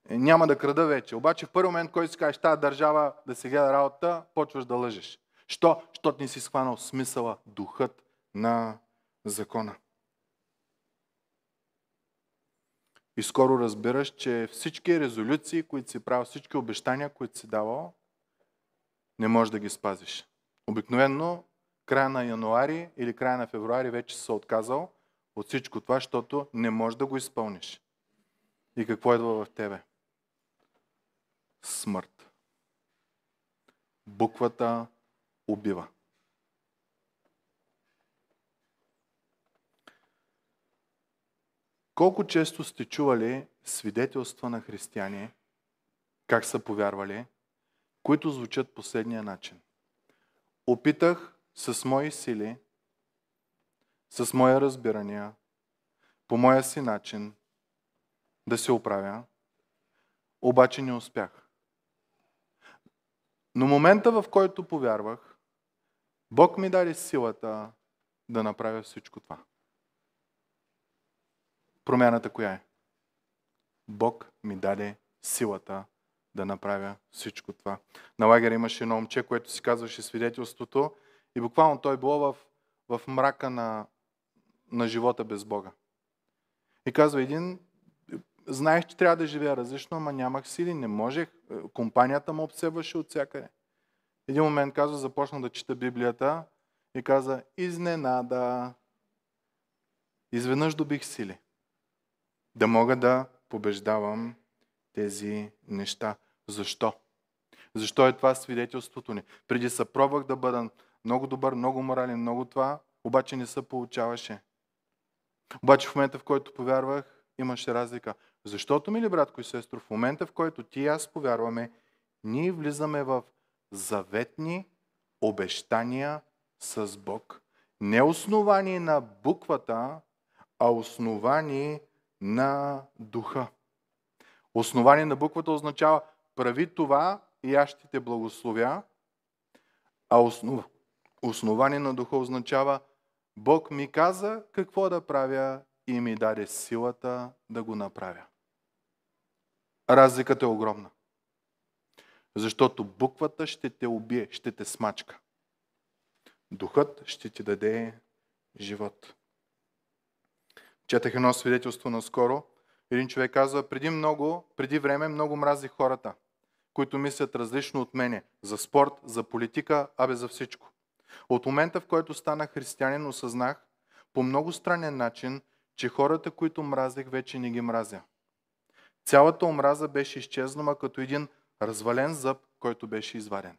Е, няма да крада вече. Обаче в първи момент, който си кажеш, тази държава да се гледа работа, почваш да лъжеш. Що? Щото не си схванал смисъла, духът на закона. И скоро разбираш, че всички резолюции, които си правил, всички обещания, които си давал, не можеш да ги спазиш. Обикновено края на януари или края на февруари вече си се отказал от всичко това, защото не можеш да го изпълниш. И какво идва в тебе? Смърт. Буквата убива. Колко често сте чували свидетелства на християни, как са повярвали, които звучат последния начин. Опитах с мои сили, с моя разбирания, по моя си начин да се оправя, обаче не успях. Но момента, в който повярвах, Бог ми даде силата да направя всичко това. Промяната коя е? Бог ми даде силата да направя всичко това. На лагера имаше едно момче, което си казваше свидетелството и буквално той било в, в мрака на, на живота без Бога. И казва един, знаех, че трябва да живея различно, ама нямах сили, не можех. Компанията ме обсебваше от всякъде. Един момент казва, започна да чета Библията и каза, изненада. Изведнъж добих сили. Да мога да побеждавам тези неща. Защо? Защо е това свидетелството ни? Преди се пробвах да бъда много добър, много морален, много това, обаче не се получаваше. Обаче в момента, в който повярвах, имаше разлика. Защото, мили братко и сестро, в момента, в който ти и аз повярваме, ние влизаме в заветни обещания с Бог. Не основани на буквата, а основани на духа. Основание на буквата означава прави това и аз ще те благословя, а основ... основание на духа означава Бог ми каза какво да правя и ми даде силата да го направя. Разликата е огромна. Защото буквата ще те убие, ще те смачка. Духът ще ти даде живот. Четах едно свидетелство наскоро. Един човек казва, преди много, преди време много мрази хората, които мислят различно от мене. За спорт, за политика, абе за всичко. От момента, в който станах християнин, осъзнах по много странен начин, че хората, които мразех, вече не ги мразя. Цялата омраза беше изчезнала като един развален зъб, който беше изваден.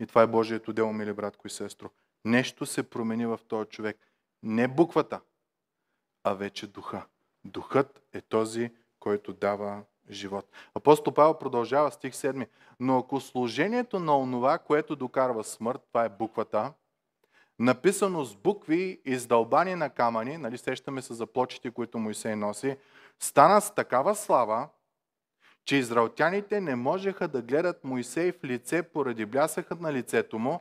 И това е Божието дело, мили братко и сестро. Нещо се промени в този човек. Не буквата, а вече духа. Духът е този, който дава живот. Апостол Павел продължава стих 7. Но ако служението на онова, което докарва смърт, това е буквата, написано с букви, издълбани на камъни, нали, сещаме се за плочите, които Моисей носи, стана с такава слава, че израелтяните не можеха да гледат Моисей в лице поради блясъкът на лицето му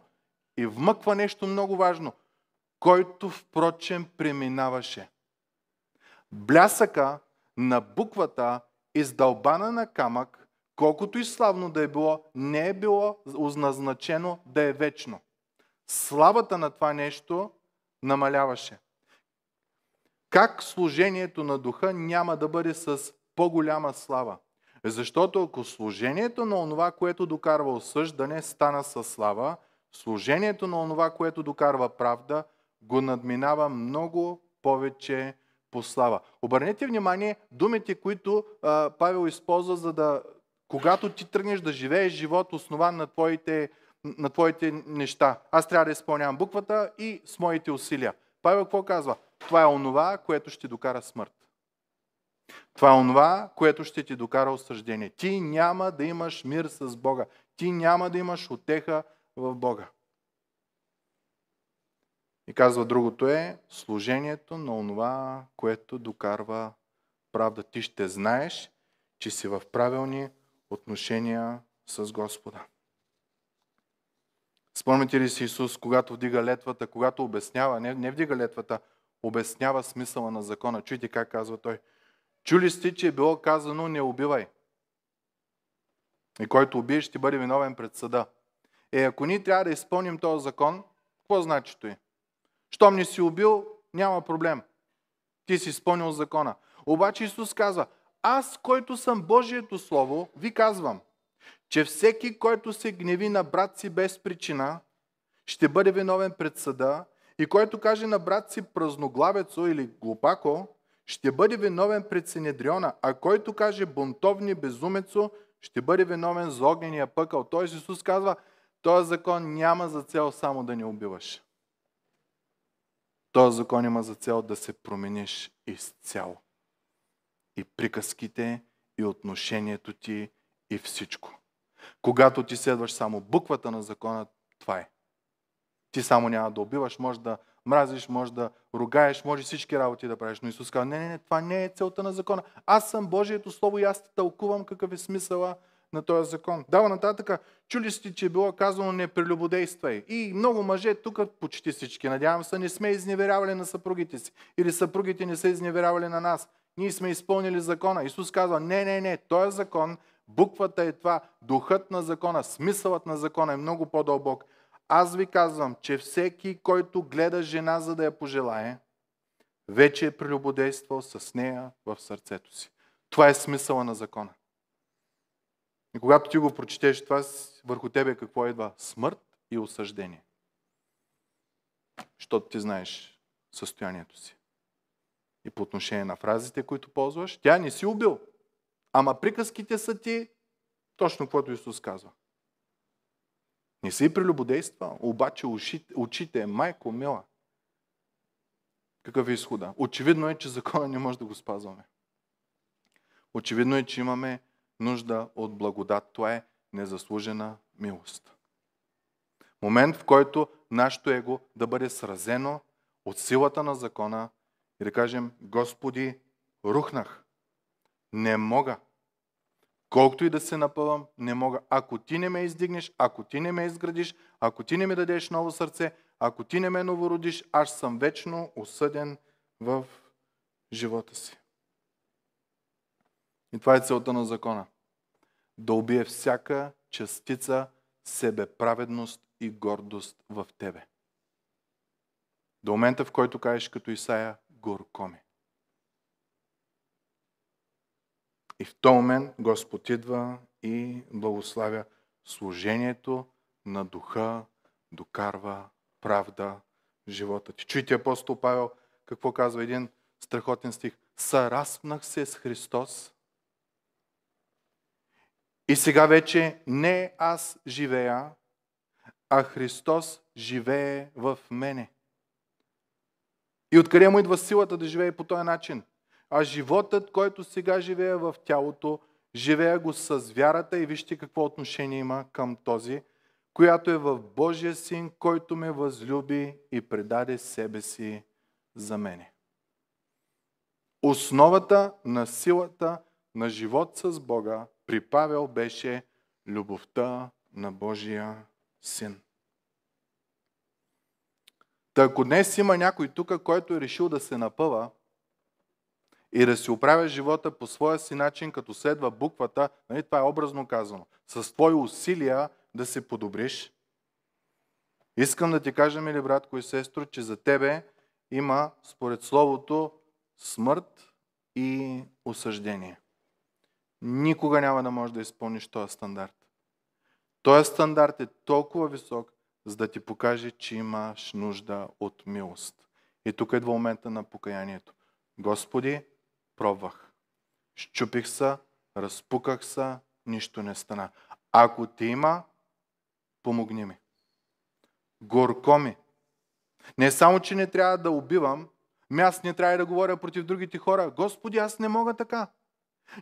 и вмъква нещо много важно, който впрочем преминаваше. Блясъка на буквата, издълбана на камък, колкото и славно да е било, не е било означено да е вечно. Славата на това нещо намаляваше. Как служението на духа няма да бъде с по-голяма слава? Защото ако служението на онова, което докарва осъждане, стана със слава, служението на онова, което докарва правда, го надминава много повече по слава. Обърнете внимание думите, които а, Павел използва, за да, когато ти тръгнеш да живееш живот, основан на твоите, на твоите неща. Аз трябва да изпълнявам буквата и с моите усилия. Павел какво казва? Това е онова, което ще докара смърт. Това е онова, което ще ти докара осъждение. Ти няма да имаш мир с Бога. Ти няма да имаш отеха в Бога. И казва другото е служението на онова, което докарва правда. Ти ще знаеш, че си в правилни отношения с Господа. Спомните ли си Исус, когато вдига летвата, когато обяснява, не, не вдига летвата, обяснява смисъла на закона. Чуйте как казва той. Чули сте, че е било казано не убивай. И който убие, ще бъде виновен пред съда. Е, ако ние трябва да изпълним този закон, какво значи той? Щом не си убил, няма проблем. Ти си изпълнил закона. Обаче Исус казва, аз, който съм Божието Слово, ви казвам, че всеки, който се гневи на брат си без причина, ще бъде виновен пред съда и който каже на брат си празноглавецо или глупако, ще бъде виновен пред Синедриона, а който каже бунтовни безумецо, ще бъде виновен за огнения пъкъл. Той Исус казва, този закон няма за цел само да не убиваш. Този закон има за цел да се промениш изцяло. И приказките, и отношението ти, и всичко. Когато ти следваш само буквата на закона, това е. Ти само няма да убиваш, може да мразиш, може да ругаеш, може всички работи да правиш. Но Исус казва, не, не, не, това не е целта на закона. Аз съм Божието Слово и аз те тълкувам какъв е смисъла на този закон. Дава нататък, чули сте, че е било казано не прелюбодействай. И много мъже, тук почти всички, надявам се, не сме изневерявали на съпругите си. Или съпругите не са изневерявали на нас. Ние сме изпълнили закона. Исус казва, не, не, не, този закон, буквата е това, духът на закона, смисълът на закона е много по-дълбок. Аз ви казвам, че всеки, който гледа жена, за да я пожелае, вече е прелюбодействал с нея в сърцето си. Това е смисъла на закона. И когато ти го прочетеш, това върху тебе какво идва? Смърт и осъждение. Защото ти знаеш състоянието си. И по отношение на фразите, които ползваш, тя не си убил. Ама приказките са ти точно каквото Исус казва. Не си прелюбодейства, обаче очите е майко мила. Какъв е изхода? Очевидно е, че закона не може да го спазваме. Очевидно е, че имаме нужда от благодат. Това е незаслужена милост. Момент, в който нашето его да бъде сразено от силата на закона и да кажем, Господи, рухнах. Не мога. Колкото и да се напъвам, не мога. Ако ти не ме издигнеш, ако ти не ме изградиш, ако ти не ми дадеш ново сърце, ако ти не ме новородиш, аз съм вечно осъден в живота си. И това е целта на закона. Да убие всяка частица себеправедност и гордост в тебе. До момента, в който кажеш като Исаия, горко ми. И в този момент Господ идва и благославя служението на духа, докарва правда живота ти. Чуйте апостол Павел какво казва един страхотен стих. Съраспнах се с Христос и сега вече не аз живея, а Христос живее в мене. И откъде му идва силата да живее по този начин? А животът, който сега живее в тялото, живея го с вярата и вижте какво отношение има към този, която е в Божия син, който ме възлюби и предаде себе си за мене. Основата на силата на живот с Бога при Павел беше любовта на Божия син. Та ако днес има някой тук, който е решил да се напъва и да си оправя живота по своя си начин, като следва буквата, нали, това е образно казано, с твои усилия да се подобриш, искам да ти кажа, мили братко и сестро, че за тебе има, според Словото, смърт и осъждение. Никога няма да можеш да изпълниш този стандарт. Този стандарт е толкова висок, за да ти покаже, че имаш нужда от милост. И тук е момента на покаянието. Господи, пробвах. Щупих се, разпуках се, нищо не стана. Ако ти има, помогни ми. Горко ми. Не само, че не трябва да убивам, ми аз не трябва да говоря против другите хора. Господи, аз не мога така.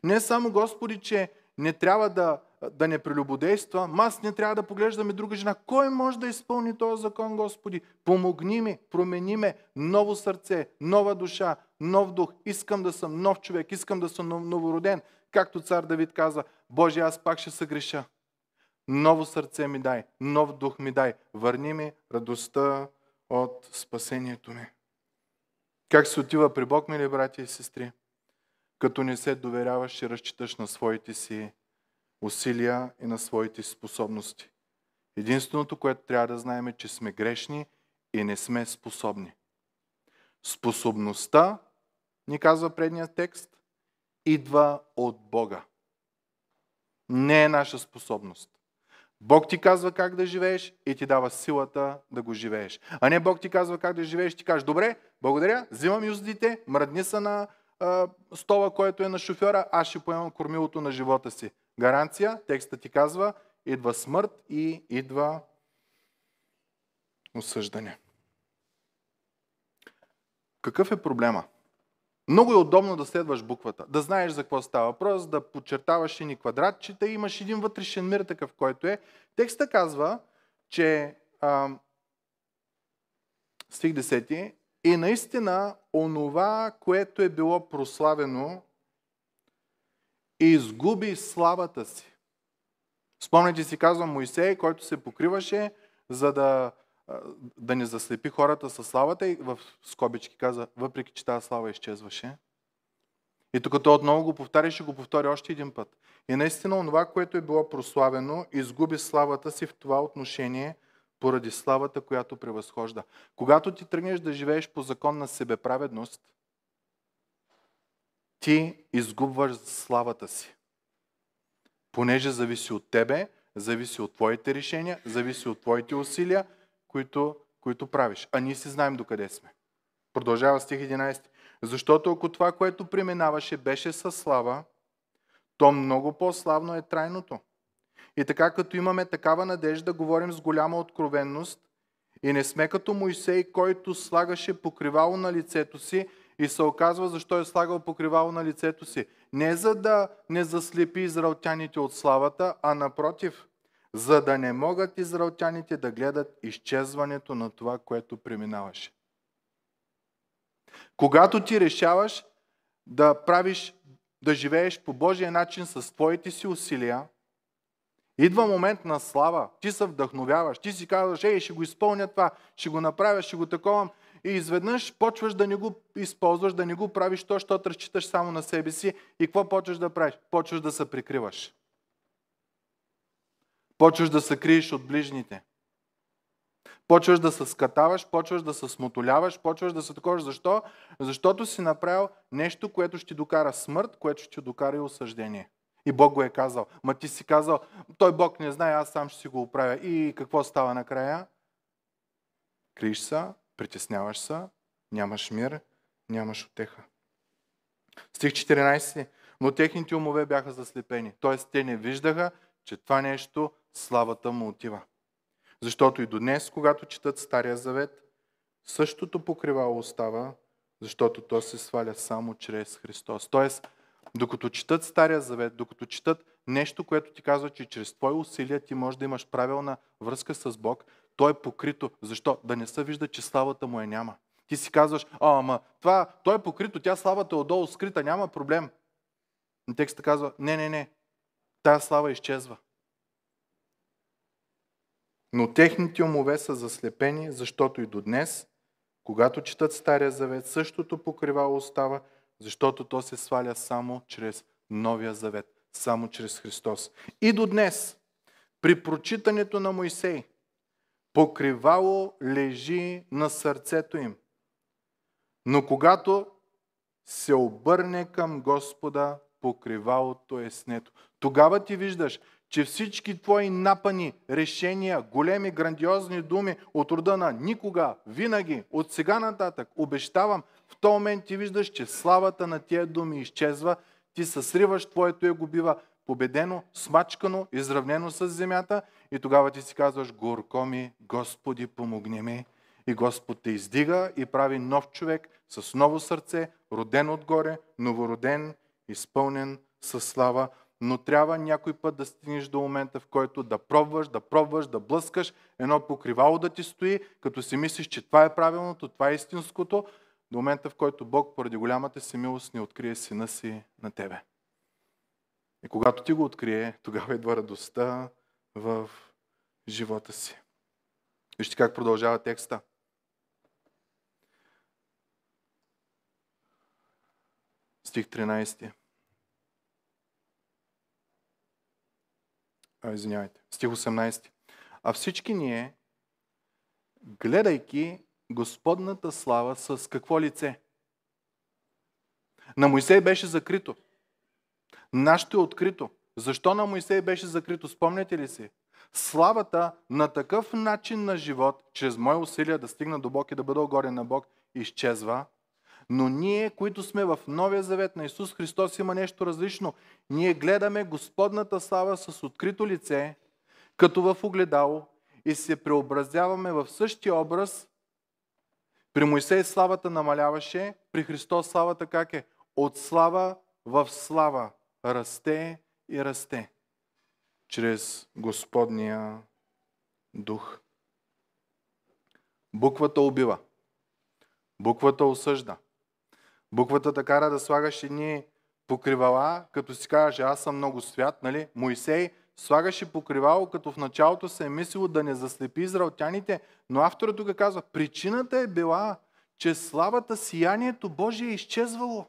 Не само, Господи, че не трябва да, да не прелюбодейства, аз не трябва да поглеждаме друга жена. Кой може да изпълни този закон, Господи? Помогни ми, промени ме, ново сърце, нова душа, нов дух. Искам да съм нов човек, искам да съм новороден. Както цар Давид каза, Боже, аз пак ще съгреша. Ново сърце ми дай, нов дух ми дай. Върни ми радостта от спасението ми. Как се отива при Бог, мили брати и сестри? Като не се доверяваш и разчиташ на своите си усилия и на своите способности. Единственото, което трябва да знаем е, че сме грешни и не сме способни. Способността, ни казва предния текст, идва от Бога. Не е наша способност. Бог ти казва как да живееш и ти дава силата да го живееш. А не Бог ти казва как да живееш и ти кажеш, добре, благодаря, взимам юздите, мръдни са на стола, който е на шофьора, аз ще поемам кормилото на живота си. Гаранция, текста ти казва, идва смърт и идва осъждане. Какъв е проблема? Много е удобно да следваш буквата, да знаеш за какво става въпрос, да подчертаваш ни квадратчета и имаш един вътрешен мир такъв, който е. Текста казва, че а, стих 10 и наистина онова, което е било прославено, изгуби славата си. Спомняте си, казвам Моисей, който се покриваше, за да, да не заслепи хората със славата и в скобички каза, въпреки че тази слава изчезваше. И тук той отново го повтаря, ще го повтори още един път. И наистина онова, което е било прославено, изгуби славата си в това отношение, поради славата, която превъзхожда. Когато ти тръгнеш да живееш по закон на себеправедност, ти изгубваш славата си. Понеже зависи от тебе, зависи от твоите решения, зависи от твоите усилия, които, които правиш. А ние си знаем докъде сме. Продължава стих 11. Защото ако това, което преминаваше, беше със слава, то много по-славно е трайното. И така, като имаме такава надежда, говорим с голяма откровенност и не сме като Моисей, който слагаше покривало на лицето си и се оказва защо е слагал покривало на лицето си. Не за да не заслепи израелтяните от славата, а напротив, за да не могат израелтяните да гледат изчезването на това, което преминаваше. Когато ти решаваш да правиш, да живееш по Божия начин с твоите си усилия, идва момент на слава, ти се вдъхновяваш, ти си казваш, ей, ще го изпълня това, ще го направя, ще го таковам. И изведнъж почваш да не го използваш, да не го правиш то, защото разчиташ само на себе си. И какво почваш да правиш? Почваш да се прикриваш. Почваш да се криеш от ближните. Почваш да се скатаваш, почваш да се смотоляваш, почваш да се такова. Защо? Защото си направил нещо, което ще докара смърт, което ще докара и осъждение. И Бог го е казал. Ма ти си казал, той Бог не знае, аз сам ще си го оправя. И какво става накрая? Криш се, притесняваш се, нямаш мир, нямаш отеха. Стих 14. Но техните умове бяха заслепени. Тоест, те не виждаха, че това нещо славата му отива. Защото и до днес, когато четат Стария Завет, същото покривало остава, защото то се сваля само чрез Христос. Тоест, докато четат Стария Завет, докато четат нещо, което ти казва, че чрез твои усилия ти можеш да имаш правилна връзка с Бог, то е покрито. Защо? Да не се вижда, че славата му е няма. Ти си казваш, а, ама, това, той е покрито, тя славата е отдолу скрита, няма проблем. Но текстът казва, не, не, не, тая слава изчезва. Но техните умове са заслепени, защото и до днес, когато четат Стария Завет, същото покривало остава, защото то се сваля само чрез Новия Завет, само чрез Христос. И до днес, при прочитането на Моисей, покривало лежи на сърцето им. Но когато се обърне към Господа, покривалото е снето. Тогава ти виждаш, че всички твои напани, решения, големи, грандиозни думи от рода на никога, винаги, от сега нататък, обещавам, в този момент ти виждаш, че славата на тия думи изчезва, ти се сриваш, твоето его бива победено, смачкано, изравнено с земята и тогава ти си казваш, горко ми, Господи, помогни ми. И Господ те издига и прави нов човек с ново сърце, роден отгоре, новороден, изпълнен със слава но трябва някой път да стигнеш до момента, в който да пробваш, да пробваш, да блъскаш, едно покривало да ти стои, като си мислиш, че това е правилното, това е истинското, до момента, в който Бог, поради голямата си милост, ни открие сина си на тебе. И когато ти го открие, тогава идва радостта в живота си. Вижте как продължава текста. Стих 13. а, извинявайте, стих 18. А всички ние, гледайки Господната слава с какво лице? На Моисей беше закрито. Нашето е открито. Защо на Моисей беше закрито? Спомняте ли си? Славата на такъв начин на живот, чрез мое усилия да стигна до Бог и да бъда огорен на Бог, изчезва, но ние, които сме в Новия Завет на Исус Христос, има нещо различно. Ние гледаме Господната слава с открито лице, като в огледало, и се преобразяваме в същия образ. При Моисей славата намаляваше, при Христос славата как е? От слава в слава расте и расте чрез Господния дух. Буквата убива. Буквата осъжда. Буквата така кара да слагаш едни покривала, като си кажеш, аз съм много свят, нали? Моисей слагаше покривало, като в началото се е мислило да не заслепи израелтяните, но авторът тук казва, причината е била, че славата, сиянието Божие е изчезвало.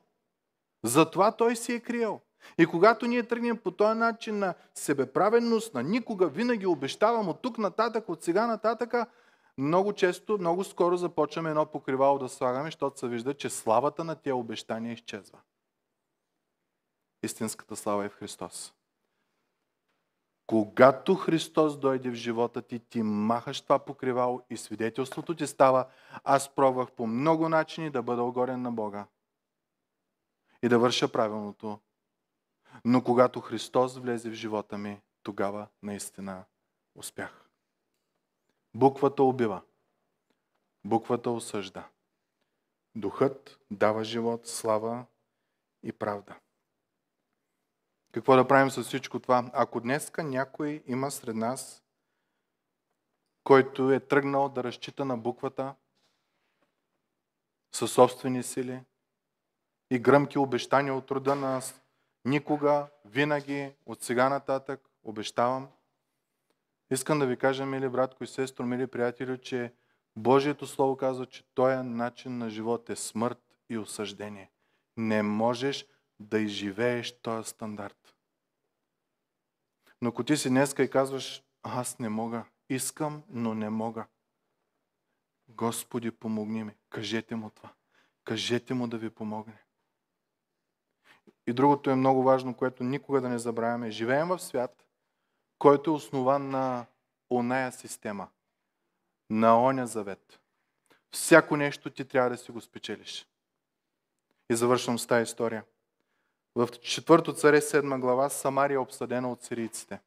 Затова той си е криел. И когато ние тръгнем по този начин на себеправенност, на никога, винаги обещавам от тук нататък, от сега нататък, много често, много скоро започваме едно покривало да слагаме, защото се вижда, че славата на тия обещания изчезва. истинската слава е в Христос. Когато Христос дойде в живота ти, ти махаш това покривало и свидетелството ти става, аз пробвах по много начини да бъда огорен на Бога и да върша правилното. Но когато Христос влезе в живота ми, тогава наистина успях. Буквата убива. Буквата осъжда. Духът дава живот, слава и правда. Какво да правим с всичко това? Ако днеска някой има сред нас, който е тръгнал да разчита на буквата със собствени сили и гръмки обещания от рода на никога, винаги, от сега нататък, обещавам. Искам да ви кажа, мили братко и сестро, мили приятели, че Божието Слово казва, че този начин на живот е смърт и осъждение. Не можеш да изживееш този стандарт. Но ако ти си днеска и казваш, аз не мога, искам, но не мога. Господи, помогни ми. Кажете му това. Кажете му да ви помогне. И другото е много важно, което никога да не забравяме. Живеем в свят, който е основан на оная система, на оня завет. Всяко нещо ти трябва да си го спечелиш. И завършвам с тази история. В четвърто царе, седма глава, Самария е обсъдена от сирийците.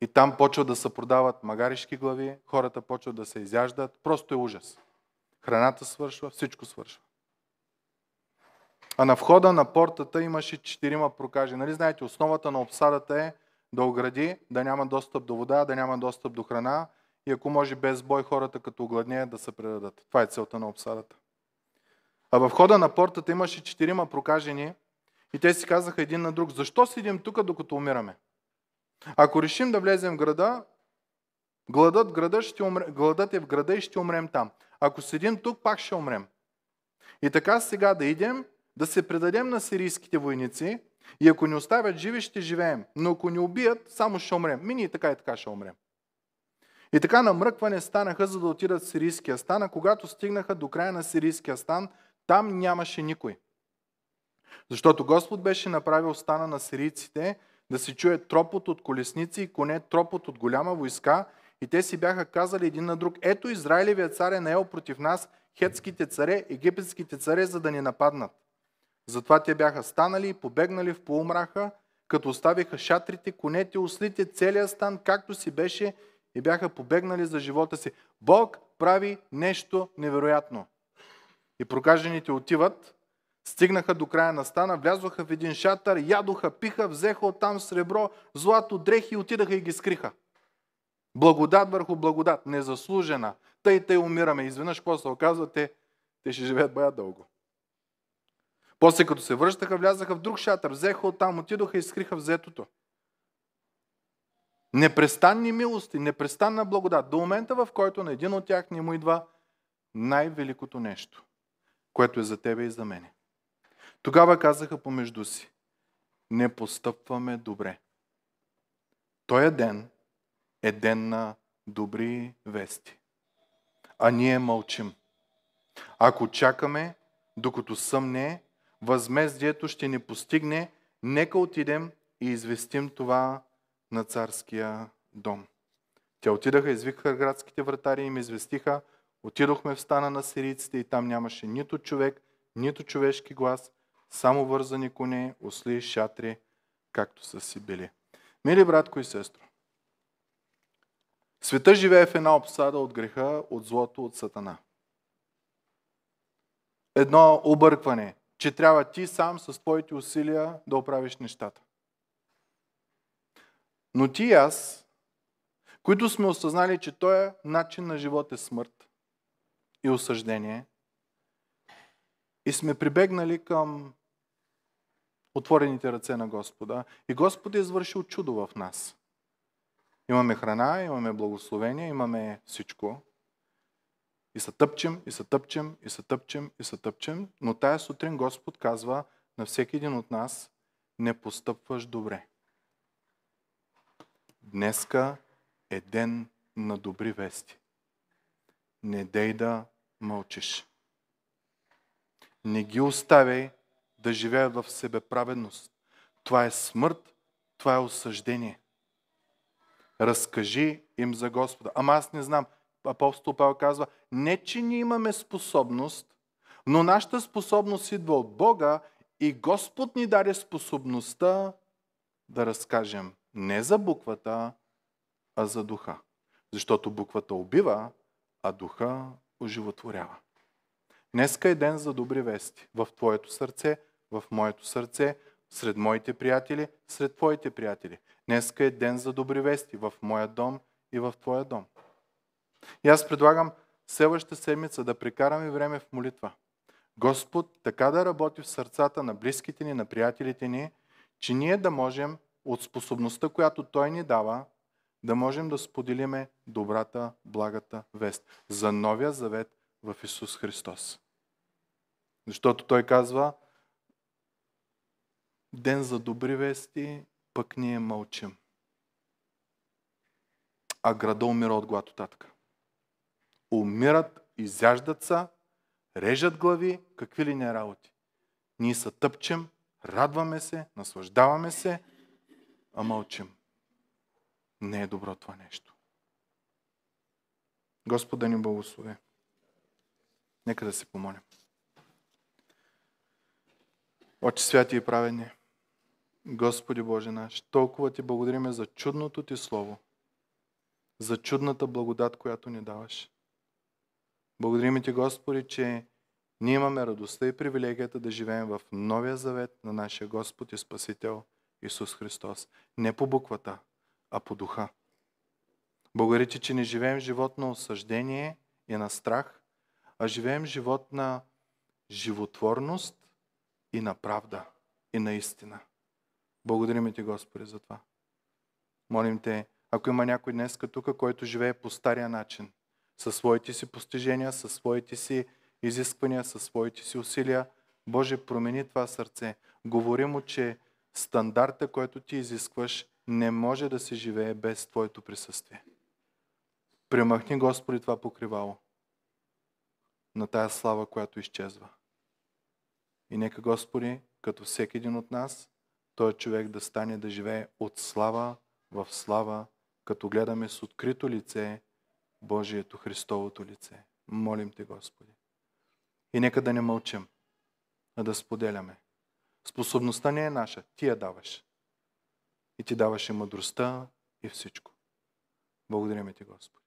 И там почват да се продават магаришки глави, хората почват да се изяждат. Просто е ужас. Храната свършва, всичко свършва. А на входа на портата имаше четирима прокажи. Нали знаете, основата на обсадата е да огради, да няма достъп до вода, да няма достъп до храна и ако може без бой хората като огладнеят да се предадат. Това е целта на обсадата. А в хода на портата имаше четирима прокажени и те си казаха един на друг, защо седим тук докато умираме? Ако решим да влезем в града, гладът, града ще умре, гладът е в града и ще умрем там. Ако седим тук, пак ще умрем. И така сега да идем, да се предадем на сирийските войници и ако ни оставят живи, ще живеем. Но ако ни убият, само ще умрем. Мини и така и така ще умрем. И така намръкване станаха, за да отидат в сирийския стан, а когато стигнаха до края на сирийския стан, там нямаше никой. Защото Господ беше направил стана на сирийците да се чуе тропот от колесници и коне, тропот от голяма войска и те си бяха казали един на друг, ето Израилевият цар е наел против нас хетските царе, египетските царе, за да ни нападнат. Затова те бяха станали и побегнали в полумраха, като оставиха шатрите, конете, ослите, целият стан, както си беше и бяха побегнали за живота си. Бог прави нещо невероятно. И прокажените отиват, стигнаха до края на стана, влязоха в един шатър, ядоха, пиха, взеха оттам сребро, злато, дрехи отидаха и ги скриха. Благодат върху благодат, незаслужена. Тъй, тъй умираме. Изведнъж, какво се оказва, те, те ще живеят бая дълго. После като се връщаха, влязаха в друг шатър, взеха оттам, отидоха и скриха взетото. Непрестанни милости, непрестанна благодат. До момента, в който на един от тях не му идва най-великото нещо, което е за тебе и за мене. Тогава казаха помежду си, не постъпваме добре. Той ден е ден на добри вести. А ние мълчим. Ако чакаме, докато съмне, възмездието ще ни постигне, нека отидем и известим това на царския дом. Те отидаха, извикаха градските вратари и им известиха, отидохме в стана на сирийците и там нямаше нито човек, нито човешки глас, само вързани коне, осли, шатри, както са си били. Мили братко и сестро, света живее в една обсада от греха, от злото, от сатана. Едно объркване, че трябва ти сам с твоите усилия да оправиш нещата. Но ти и аз, които сме осъзнали, че този начин на живот е смърт и осъждение, и сме прибегнали към отворените ръце на Господа, и Господ е извършил чудо в нас. Имаме храна, имаме благословение, имаме всичко. И се тъпчем, и се тъпчем, и се тъпчем, и се тъпчем, но тая сутрин Господ казва на всеки един от нас, не постъпваш добре. Днеска е ден на добри вести. Не дей да мълчиш. Не ги оставяй да живеят в себеправедност. Това е смърт, това е осъждение. Разкажи им за Господа. Ама аз не знам. Апостол Павел казва, не, че ние имаме способност, но нашата способност идва от Бога и Господ ни даде способността да разкажем не за буквата, а за духа. Защото буквата убива, а духа оживотворява. Днеска е ден за добри вести. В твоето сърце, в моето сърце, сред моите приятели, сред твоите приятели. Днеска е ден за добри вести в моя дом и в твоя дом. И аз предлагам следващата седмица да прекараме време в молитва. Господ така да работи в сърцата на близките ни, на приятелите ни, че ние да можем от способността, която Той ни дава, да можем да споделиме добрата, благата вест за новия завет в Исус Христос. Защото Той казва, ден за добри вести, пък ние мълчим. А града умира от глад татка. Умират, изяждат са, режат глави, какви ли не работи. Ние се тъпчем, радваме се, наслаждаваме се, а мълчим. Не е добро това нещо. Господа ни благослови. Нека да се помолим. Отче святи и праведни, Господи Боже наш, толкова ти благодариме за чудното ти Слово, за чудната благодат, която ни даваш. Благодарим ти, Господи, че ние имаме радостта и привилегията да живеем в новия завет на нашия Господ и Спасител Исус Христос. Не по буквата, а по духа. Благодаря че не живеем живот на осъждение и на страх, а живеем живот на животворност и на правда и на истина. Благодарим ти, Господи, за това. Молим те, ако има някой днес тук, който живее по стария начин, със своите си постижения, със своите си изисквания, със своите си усилия, Боже, промени това сърце. Говори му, че стандарта, който ти изискваш, не може да се живее без Твоето присъствие. Премахни, Господи, това покривало на тая слава, която изчезва. И нека, Господи, като всеки един от нас, той човек да стане да живее от слава в слава, като гледаме с открито лице Божието Христовото лице. Молим Те, Господи. И нека да не мълчим, а да споделяме. Способността не е наша, Ти я даваш. И Ти даваше мъдростта и всичко. Благодарим Ти, Господи.